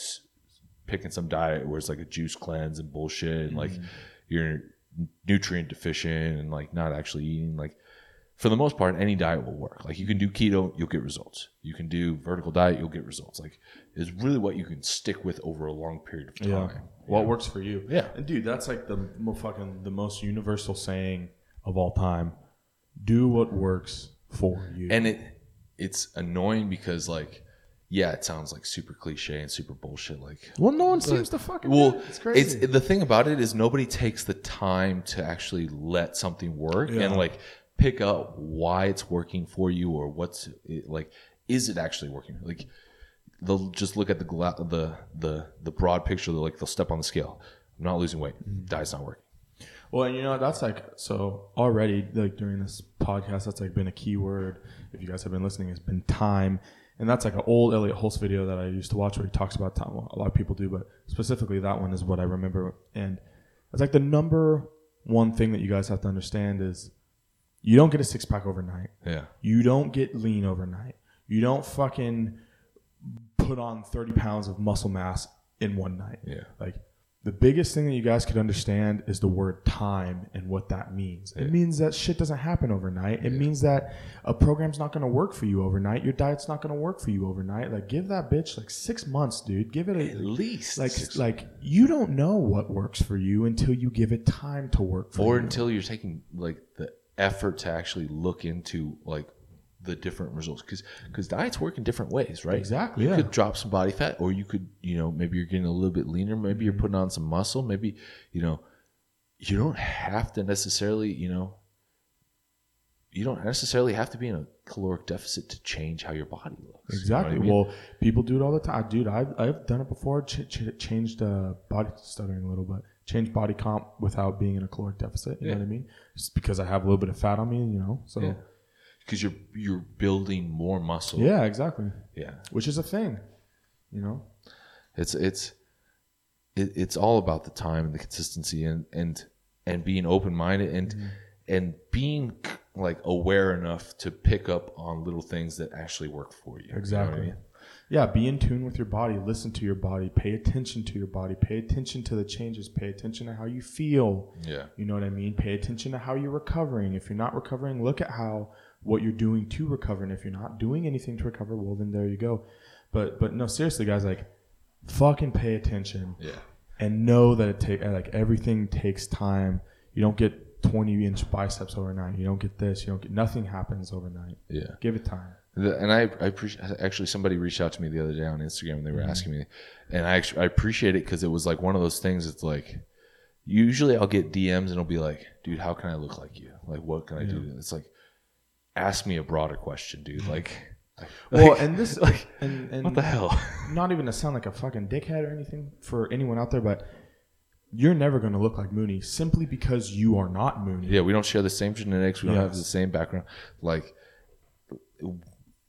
picking some diet where it's like a juice cleanse and bullshit, and like mm-hmm. you're nutrient deficient and like not actually eating. Like for the most part, any diet will work. Like you can do keto, you'll get results. You can do vertical diet, you'll get results. Like it's really what you can stick with over a long period of time. Yeah. What works for you? Yeah. And dude, that's like the mo- fucking the most universal saying of all time. Do what works for you. and it it's annoying because like yeah it sounds like super cliche and super bullshit like well, no one seems to fucking. well it. it's crazy. it's the thing about it is nobody takes the time to actually let something work Yeah. and like pick up why it's working for you or what's it, like is it actually working like they'll just look at the the the the broad picture they're like they'll step on the scale i'm not losing weight Mm-hmm. diet's not working Well, and you know that's like so already like during this podcast that's like been a key word. If you guys have been listening, it's been time, and that's like an old Elliott Hulse video that I used to watch where he talks about time. Well, a lot of people do, but specifically that one is what I remember. And it's like the number one thing that you guys have to understand is you don't get a six pack overnight. yeah You don't get lean overnight. You don't fucking put on 30 pounds of muscle mass in one night. Yeah. Like the biggest thing that you guys could understand is the word time and what that means. It means that shit doesn't happen overnight. It means that a program's not going to work for you overnight. Your diet's not going to work for you overnight. Like give that bitch like 6 months, dude. Give it a at least like six- like you don't know what works for you until you give it time to work for or you. until you're taking like the effort to actually look into like the different results because because diets work in different ways right Exactly, you yeah. could drop some body fat or you could you know maybe you're getting a little bit leaner maybe Mm-hmm. you're putting on some muscle maybe you know you don't have to necessarily you know you don't necessarily have to be in a caloric deficit to change how your body looks You know I Exactly. mean? Well, people do it all the time, dude. I've I've done it before. Ch- ch- changed uh, body stuttering a little bit. Changed body comp without being in a caloric deficit. You know what I mean? Just because I have a little bit of fat on me, you know. So Yeah. yeah, because you're you're building more muscle Yeah, exactly. yeah Which is a thing, you know. It's it's it, it's all about the time and the consistency and and and being open minded and Mm-hmm. and being like aware enough to pick up on little things that actually work for you. You know what I Exactly. mean? Yeah, be in tune with your body. Listen to your body. Pay attention to your body. Pay attention to the changes. Pay attention to how you feel. Yeah. You know what I mean? Pay attention to how you're recovering. If you're not recovering, look at how what you're doing to recover. And if you're not doing anything to recover, well then there you go. But but no, seriously, guys, like fucking pay attention Yeah. and know that it take like everything takes time. You don't get 20 inch biceps overnight. You don't get this. You don't get nothing happens overnight. Yeah. Give it time. The- and I, I appreciate actually somebody reached out to me the other day on Instagram and they were mm-hmm. asking me, and I actually I appreciate it because it was like one of those things. It's like usually I'll get DMs and it'll be like, dude, how can I look like you? Like, what can I do? It's like, ask me a broader question, dude. Mm-hmm. Like, Well, like- and this like, and, and what the hell? not even to sound like a fucking dickhead or anything for anyone out there, but you're never going to look like Mooney simply because you are not Mooney. Yeah, we don't share the same genetics. We don't have the same background. Like,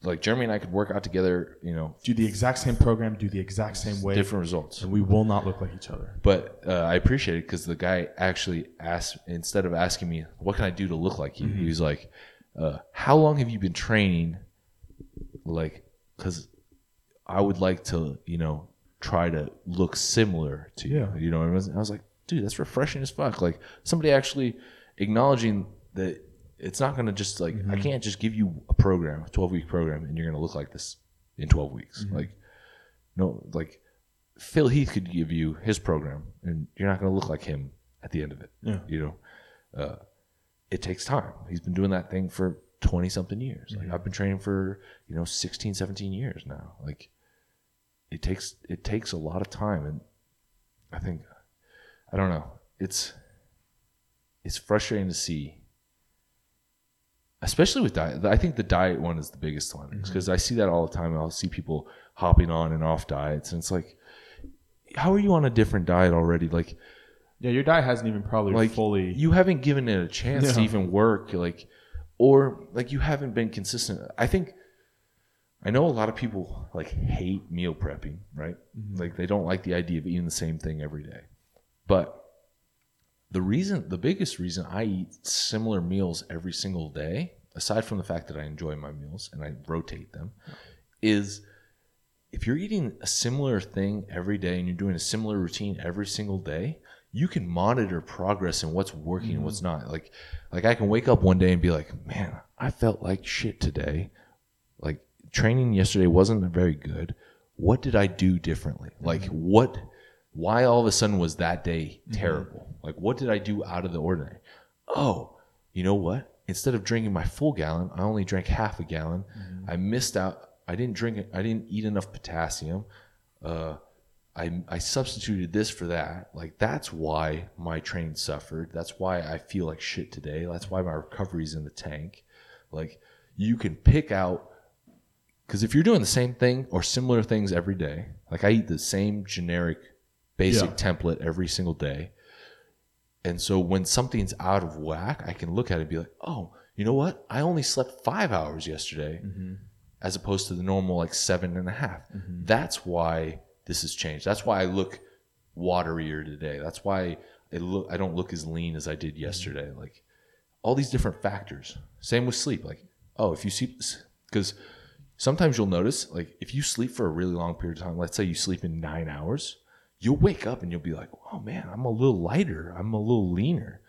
like Jeremy and I could work out together. You know, Do the exact same program, do the exact same way, different results. and we will not look like each other. But uh, I appreciate it because the guy actually asked instead of asking me, "What can I do to look like you?" He was like, uh, "How long have you been training?" Like, because I would like to, you know, try to look similar to you. Yeah. You know, what I was, I was like, dude, that's refreshing as fuck. Like somebody actually acknowledging that it's not going to just like I can't just give you a program, a twelve week program, and you're going to look like this in twelve weeks. Like, no, like Phil Heath could give you his program, and you're not going to look like him at the end of it. Yeah. You know, uh, it takes time. He's been doing that thing for 20 something years. Like I've been training for, you know, 16, 17 years now. Like it takes, it takes a lot of time. And I think, I don't know. It's, it's frustrating to see, especially with diet. I think the diet one is the biggest one mm-hmm. because I see that all the time. I'll see people hopping on and off diets, and it's like, how are you on a different diet already? Like, Yeah, your diet hasn't even probably like fully. you haven't given it a chance to even work, like, or like you haven't been consistent. I think. I know a lot of people like hate meal prepping, right? Mm-hmm. Like they don't like the idea of eating the same thing every day. But the reason, the biggest reason I eat similar meals every single day, aside from the fact that I enjoy my meals and I rotate them, is if you're eating a similar thing every day and you're doing a similar routine every single day, you can monitor progress and what's working and mm-hmm. what's not. Like, like I can wake up one day and be like, man, I felt like shit today. Like training yesterday wasn't very good. What did I do differently? Like mm-hmm. what? Why all of a sudden was that day terrible? Like what did I do out of the ordinary? Oh, you know what? Instead of drinking my full gallon, I only drank half a gallon. I missed out. I didn't drink it. I didn't eat enough potassium. Uh, I, I substituted this for that. Like that's why my training suffered. That's why I feel like shit today. That's why my recovery's in the tank. Like you can pick out because if you're doing the same thing or similar things every day, like I eat the same generic basic Yeah. template every single day. And so when something's out of whack, I can look at it and be like, oh, you know what? I only slept five hours yesterday mm-hmm. as opposed to the normal like seven and a half. Mm-hmm. That's why this has changed. That's why I look waterier today. That's why I look I don't look as lean as I did mm-hmm. yesterday. Like all these different factors. Same with sleep. Like, oh, if you sleep because sometimes you'll notice like if you sleep for a really long period of time, let's say you sleep in nine hours, you'll wake up and you'll be like, oh man, I'm a little lighter. I'm a little leaner.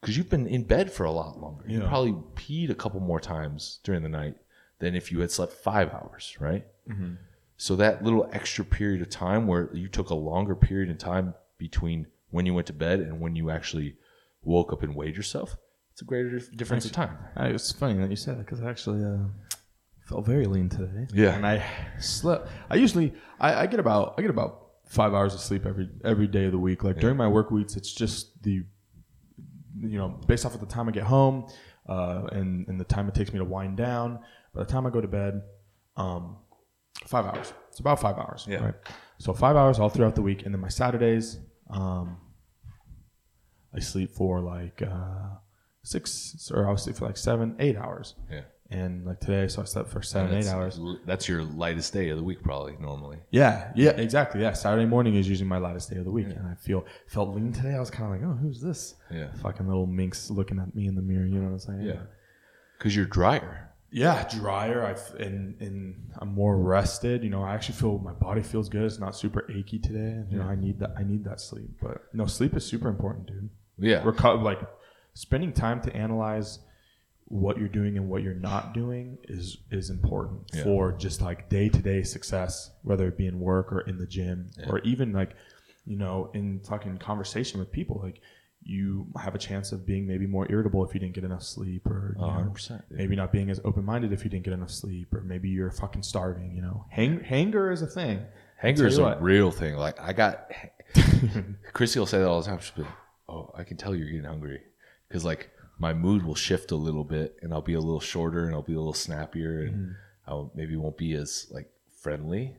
Because you've been in bed for a lot longer. You Yeah. probably peed a couple more times during the night than if you had slept five hours, right? So that little extra period of time where you took a longer period of time between when you went to bed and when you actually woke up and weighed yourself, it's a greater dif- difference of time. It's funny that you said that because I actually uh, felt very lean today. Yeah. and I slept. I usually I, I get about I get about five hours of sleep every every day of the week. Like during my work weeks, it's just the you know based off of the time I get home uh, and and the time it takes me to wind down. By the time I go to bed, um, five hours. It's about five hours. Yeah. Right. So five hours all throughout the week, and then my Saturdays, um, I sleep for like uh, six, or I'll sleep for like seven, eight hours. Yeah. And like today, so I slept for seven, eight hours. That's your lightest day of the week, probably normally. Yeah, yeah, exactly. Yeah, Saturday morning is usually my lightest day of the week, and I feel felt lean today. I was kind of like, oh, who's this? Yeah. fucking little minx looking at me in the mirror. You know what I'm saying? Yeah, because you're drier. yeah, drier. I and and I'm more rested. You know, I actually feel my body feels good. It's not super achy today. You know, I need that. I need that sleep. But no, sleep is super important, dude. Yeah, Reco- like spending time to analyze what you're doing and what you're not doing is is important Yeah. for just like day to day success, whether it be in work or in the gym or even like you know in fucking conversation with people. Like you have a chance of being maybe more irritable if you didn't get enough sleep, or you oh, know, yeah. maybe not being as open minded if you didn't get enough sleep, or maybe you're fucking starving. You know, Hang- hanger is a thing. Hanger is a what. real thing. Like I got, Chrissy will say that all the time. She'll be like, "Oh, I can tell you're getting hungry," because like my mood will shift a little bit, and I'll be a little shorter, and I'll be a little snappier, and Mm-hmm. I'll maybe won't be as like friendly.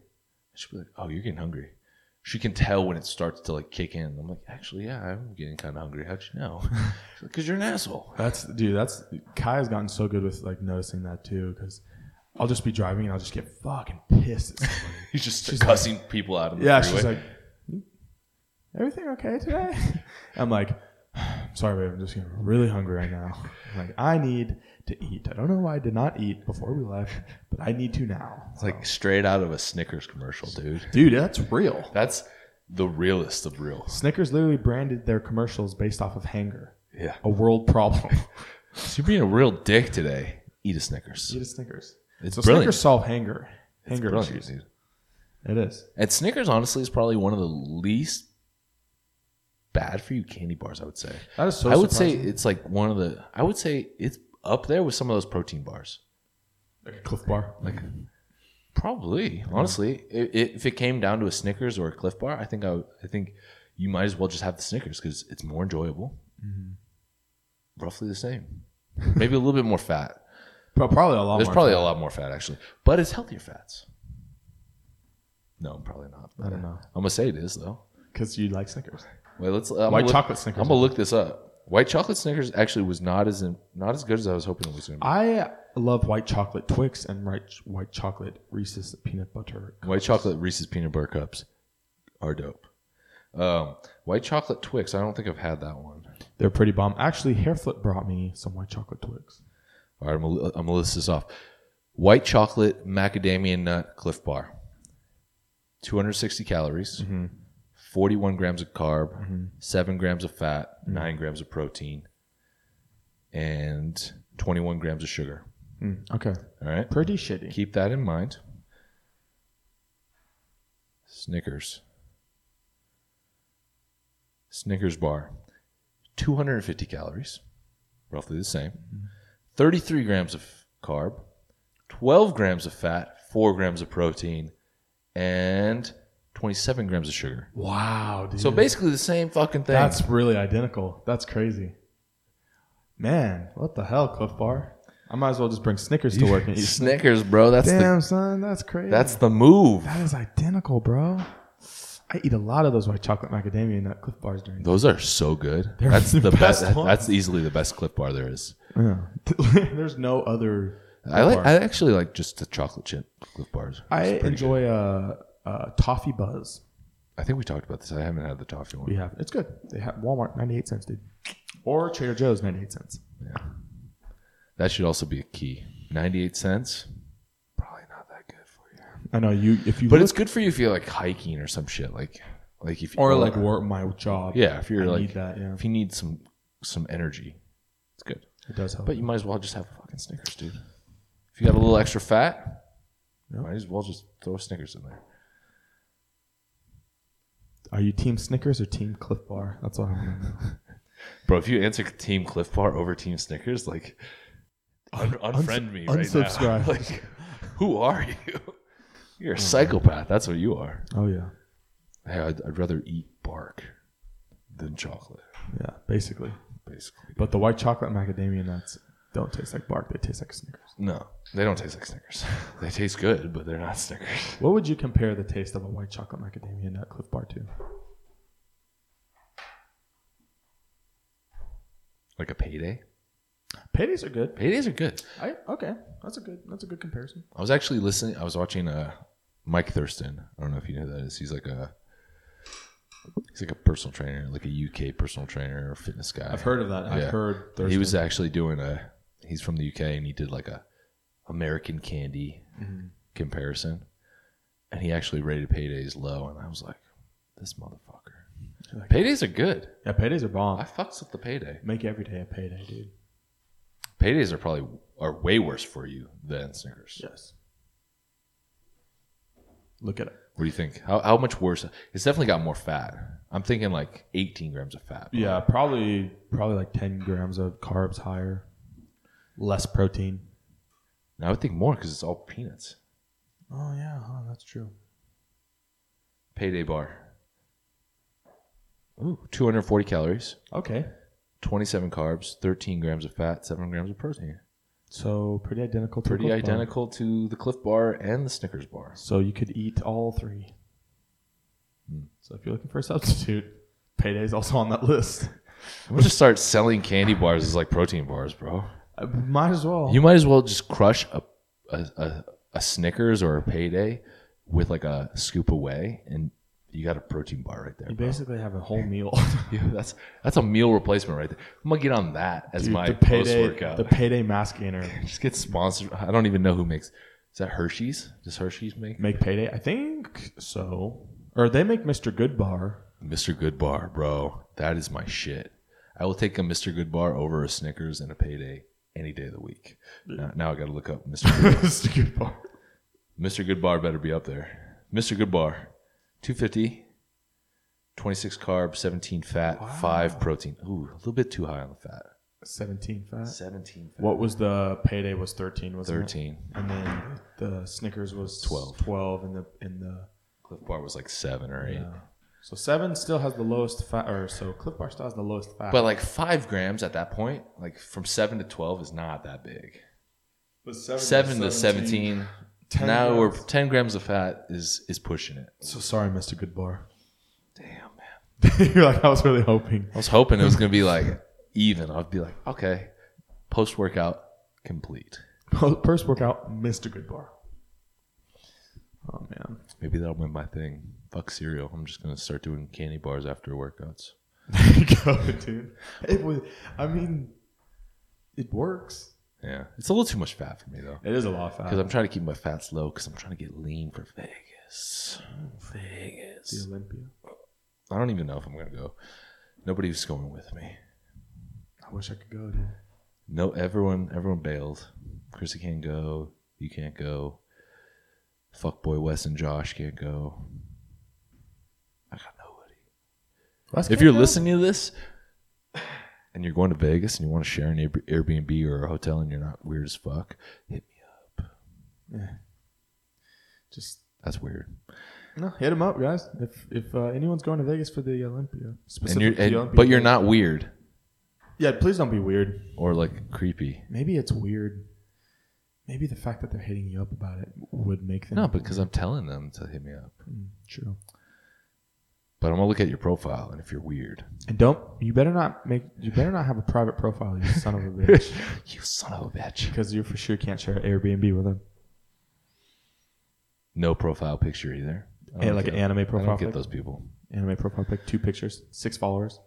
She'll be like, "Oh, you're getting hungry." She can tell when it starts to like kick in. I'm like, actually, yeah, I'm getting kind of hungry. How'd you know? Because you're an asshole. That's dude. That's Kai has gotten so good with like noticing that too. Because I'll just be driving and I'll just get fucking pissed. At somebody. He's just She's cussing people out of the yeah, freeway. she's like, "Everything okay today?" I'm like, "Sorry, babe. I'm just getting really hungry right now. Like, I need to eat. I don't know why I did not eat before we left, but I need to now. It's like straight out of a Snickers commercial, dude. dude, that's real. That's the realest of real. Snickers literally branded their commercials based off of hanger, Yeah. a world problem. So you're being a real dick today. Eat a Snickers. eat a Snickers. It's so brilliant. Snickers solve hanger. Hanger Brilliant, issues. dude. It is. And Snickers, honestly, is probably one of the least bad for you candy bars. I would say. That is so. I would say it's like one of the. I would say it's up there with some of those protein bars. like a Clif Bar. Like, probably, honestly, i i if it came down to a Snickers or a Clif Bar, I think I, would, I think you might as well just have the Snickers because it's more enjoyable. Mm-hmm. Roughly the same, maybe a little bit more fat. Pro- probably a lot. More. There's more probably a lot more fat actually, but it's healthier fats. No, probably not. I don't know I'm gonna say it is though. because you like Snickers. Wait, let's. I'm White gonna look- chocolate Snickers. I'm gonna look this up. White chocolate Snickers actually was not as in, not as good as I was hoping it was gonna be. I love white chocolate Twix and white white chocolate Reese's peanut butter. White chocolate Reese's peanut butter cups are dope. Um, white chocolate Twix. I don't think I've had that one. They're pretty bomb. Actually, Hairflip brought me some white chocolate Twix. All right, I'm gonna, I'm gonna list this off. White chocolate macadamia nut Clif Bar. 260 calories, 41 grams of carb, mm-hmm. 7 grams of fat, mm-hmm. 9 grams of protein, and 21 grams of sugar. Mm, okay, All right. pretty shitty. Keep that in mind. Snickers. Snickers bar. 250 calories, roughly the same. Mm-hmm. 33 grams of carb, 12 grams of fat, 4 grams of protein, and 27 grams of sugar. Wow, dude. So basically the same fucking thing. that's really identical. That's crazy. Man, what the hell, Clif Bar? I might as well just bring Snickers to work and eat. Snickers, bro. That's Damn, the son, that's crazy. that's the move. that is identical, bro. I eat a lot of those white chocolate macadamia nut Clif Bars during. Those are so good. They're that's the the best best. That's easily the best Clif Bar there is. Yeah. There's no other. I like. Clif I actually like just the chocolate chip Clif Bars. I It's enjoy uh, uh, toffee buzz. I think we talked about this. I haven't had the toffee one. We have it's good. They have Walmart ninety eight cents, dude, or Trader Joe's ninety eight cents. Yeah. That should also be a key. Ninety-eight cents. Probably not that good for you. I know you if you But look, it's good for you if you're like hiking or some shit. Like, like if you or like work my job. Yeah, if you're I like need that. Yeah, if you need some some energy, it's good. it does help. But you might as well just have fucking Snickers, dude. If you got a little extra fat, might as well just throw Snickers in there. Are you Team Snickers or Team Clif Bar? That's what I want to know. Bro, if you answer Team Clif Bar over Team Snickers, like un- unfriend me right unsubscribe. now. Like, who are you? You're a oh, psychopath. That's what you are. Oh yeah, Hey, I'd, I'd rather eat bark than chocolate, yeah, basically. basically. But the white chocolate macadamia nuts don't taste like bark. They taste like Snickers. No, they don't taste like Snickers. They taste good, but they're not Snickers. What would you compare the taste of a white chocolate macadamia nut Clif Bar to? Like a payday. Paydays are good. Paydays are good. I okay. That's a good. That's a good comparison. I was actually listening. I was watching uh, Mike Thurston. I don't know if you know who that is. He's like a he's like a personal trainer, like a UK personal trainer or fitness guy. I've heard of that. I've Yeah. heard. he was actually doing a. He's from the UK and he did like a American candy Mm-hmm. comparison, and he actually rated paydays low, and I was like, this motherfucker. Like- Paydays are good. Yeah, paydays are bomb. I fucks with the payday. Make every day a payday, dude. Paydays are probably are way worse for you than Snickers. Yes. Look at it. What do you think? How, how much worse? It's definitely got more fat. I'm thinking like 18 grams of fat. Yeah, probably probably like ten grams of carbs higher, less protein. Now I would think more because it's all peanuts. Oh yeah, huh, that's true. Payday bar. Ooh, 240 calories, Okay, 27 carbs, 13 grams of fat, 7 grams of protein. so pretty identical. To a Pretty Clif Bar. identical to the Clif Bar and the Snickers bar. So you could eat all three. Hmm. So if you're looking for a substitute, payday's also on that list. We'll just start selling candy bars as like protein bars, bro. Uh, might as well. You might as well just crush a a, a, a Snickers or a Payday with like a scoop away, and you got a protein bar right there. You bro. basically have a whole meal. Yeah, that's that's a meal replacement right there. I'm gonna get on that as Dude, my post workout. the payday mass gainer. Just get sponsored. I don't even know who makes. Is that Hershey's? Does Hershey's make Make payday? I think so. Or they make Mr. Goodbar. Mr. Goodbar, bro? That is my shit. I will take a Mr. Goodbar over a Snickers and a Payday any day of the week. Now, now I got to look up Mr. Good Mr. Goodbar. Mr. Goodbar better be up there. Mr. Goodbar, 250, 26 carbs, 17 fat, 5 protein. Ooh, a little bit too high on the fat. 17 fat. 17 fat. What was the payday? Was 13? was it? 13. And then the Snickers was 12. 12 in the in the. Clif Bar was like 7 or 8. Yeah. So seven still has the lowest fat, or so Clif Bar still has the lowest fat. But like 5 grams at that point, like from 7 to 12 is not that big. But 7 to 17. 10 now we're 10 grams of fat is is pushing it. So sorry, Mr. Goodbar. Damn, man. You're like I was really hoping. I was hoping it was going to be like even. I'd be like, okay, post workout complete. Post workout, Mr. Goodbar. Oh man. Maybe that'll win my thing. Fuck cereal. I'm just gonna start doing candy bars after workouts. There you go, dude. It was. I mean, it works. Yeah, it's a little too much fat for me though. It is a lot of fat. Because I'm trying to keep my fats low. Because I'm trying to get lean for Vegas. Vegas, the Olympia. I don't even know if I'm gonna go. Nobody's going with me. I wish I could go, dude. No, everyone, everyone bailed. Chrissy can't go. You can't go. Fuckboy Wes and Josh can't go. I got nobody. Let's If you're listening to this and you're going to Vegas and you want to share an Airbnb or a hotel and you're not weird as fuck, hit me up. Yeah. just That's weird. no, hit them up, guys. If if uh, anyone's going to Vegas for the Olympia, And you're, and, Olympia, but you're not weird Yeah, please don't be weird. or like creepy. Maybe it's weird. Maybe the fact that they're hitting you up about it would make them No, because I'm telling them to hit me up. true. But I'm gonna look at your profile, and if you're weird, And don't you better not make you better not have a private profile, you son of a bitch, you son of a bitch. because you for sure can't share Airbnb with them. No profile picture either. And like get- an anime I profile don't get pic? those people. Anime profile pic, two pictures, six followers,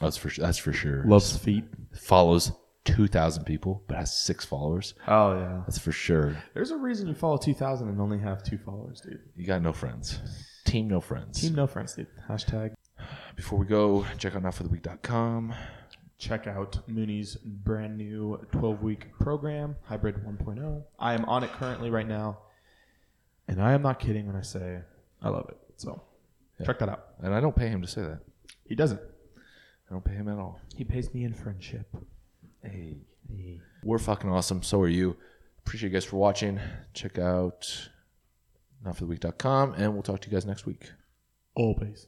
That's for sure. that's for sure. loves feet. follows two thousand people, but has six followers. Oh yeah. That's for sure. There's a reason you follow 2,000 and only have two followers, dude. You got no friends. Team no friends. Team no friends, dude. Hashtag Before we go, check out notfortheweak.com. check out Mooney's brand new 12 week program, Hybrid 1.0. I am on it currently right now, and I am not kidding when I say I love it. So check that out. And I don't pay him to say that. He doesn't. I don't pay him at all. He pays me in friendship. Hey. We're fucking awesome. So are you. Appreciate you guys for watching. Check out notfortheweak.com and we'll talk to you guys next week. Always.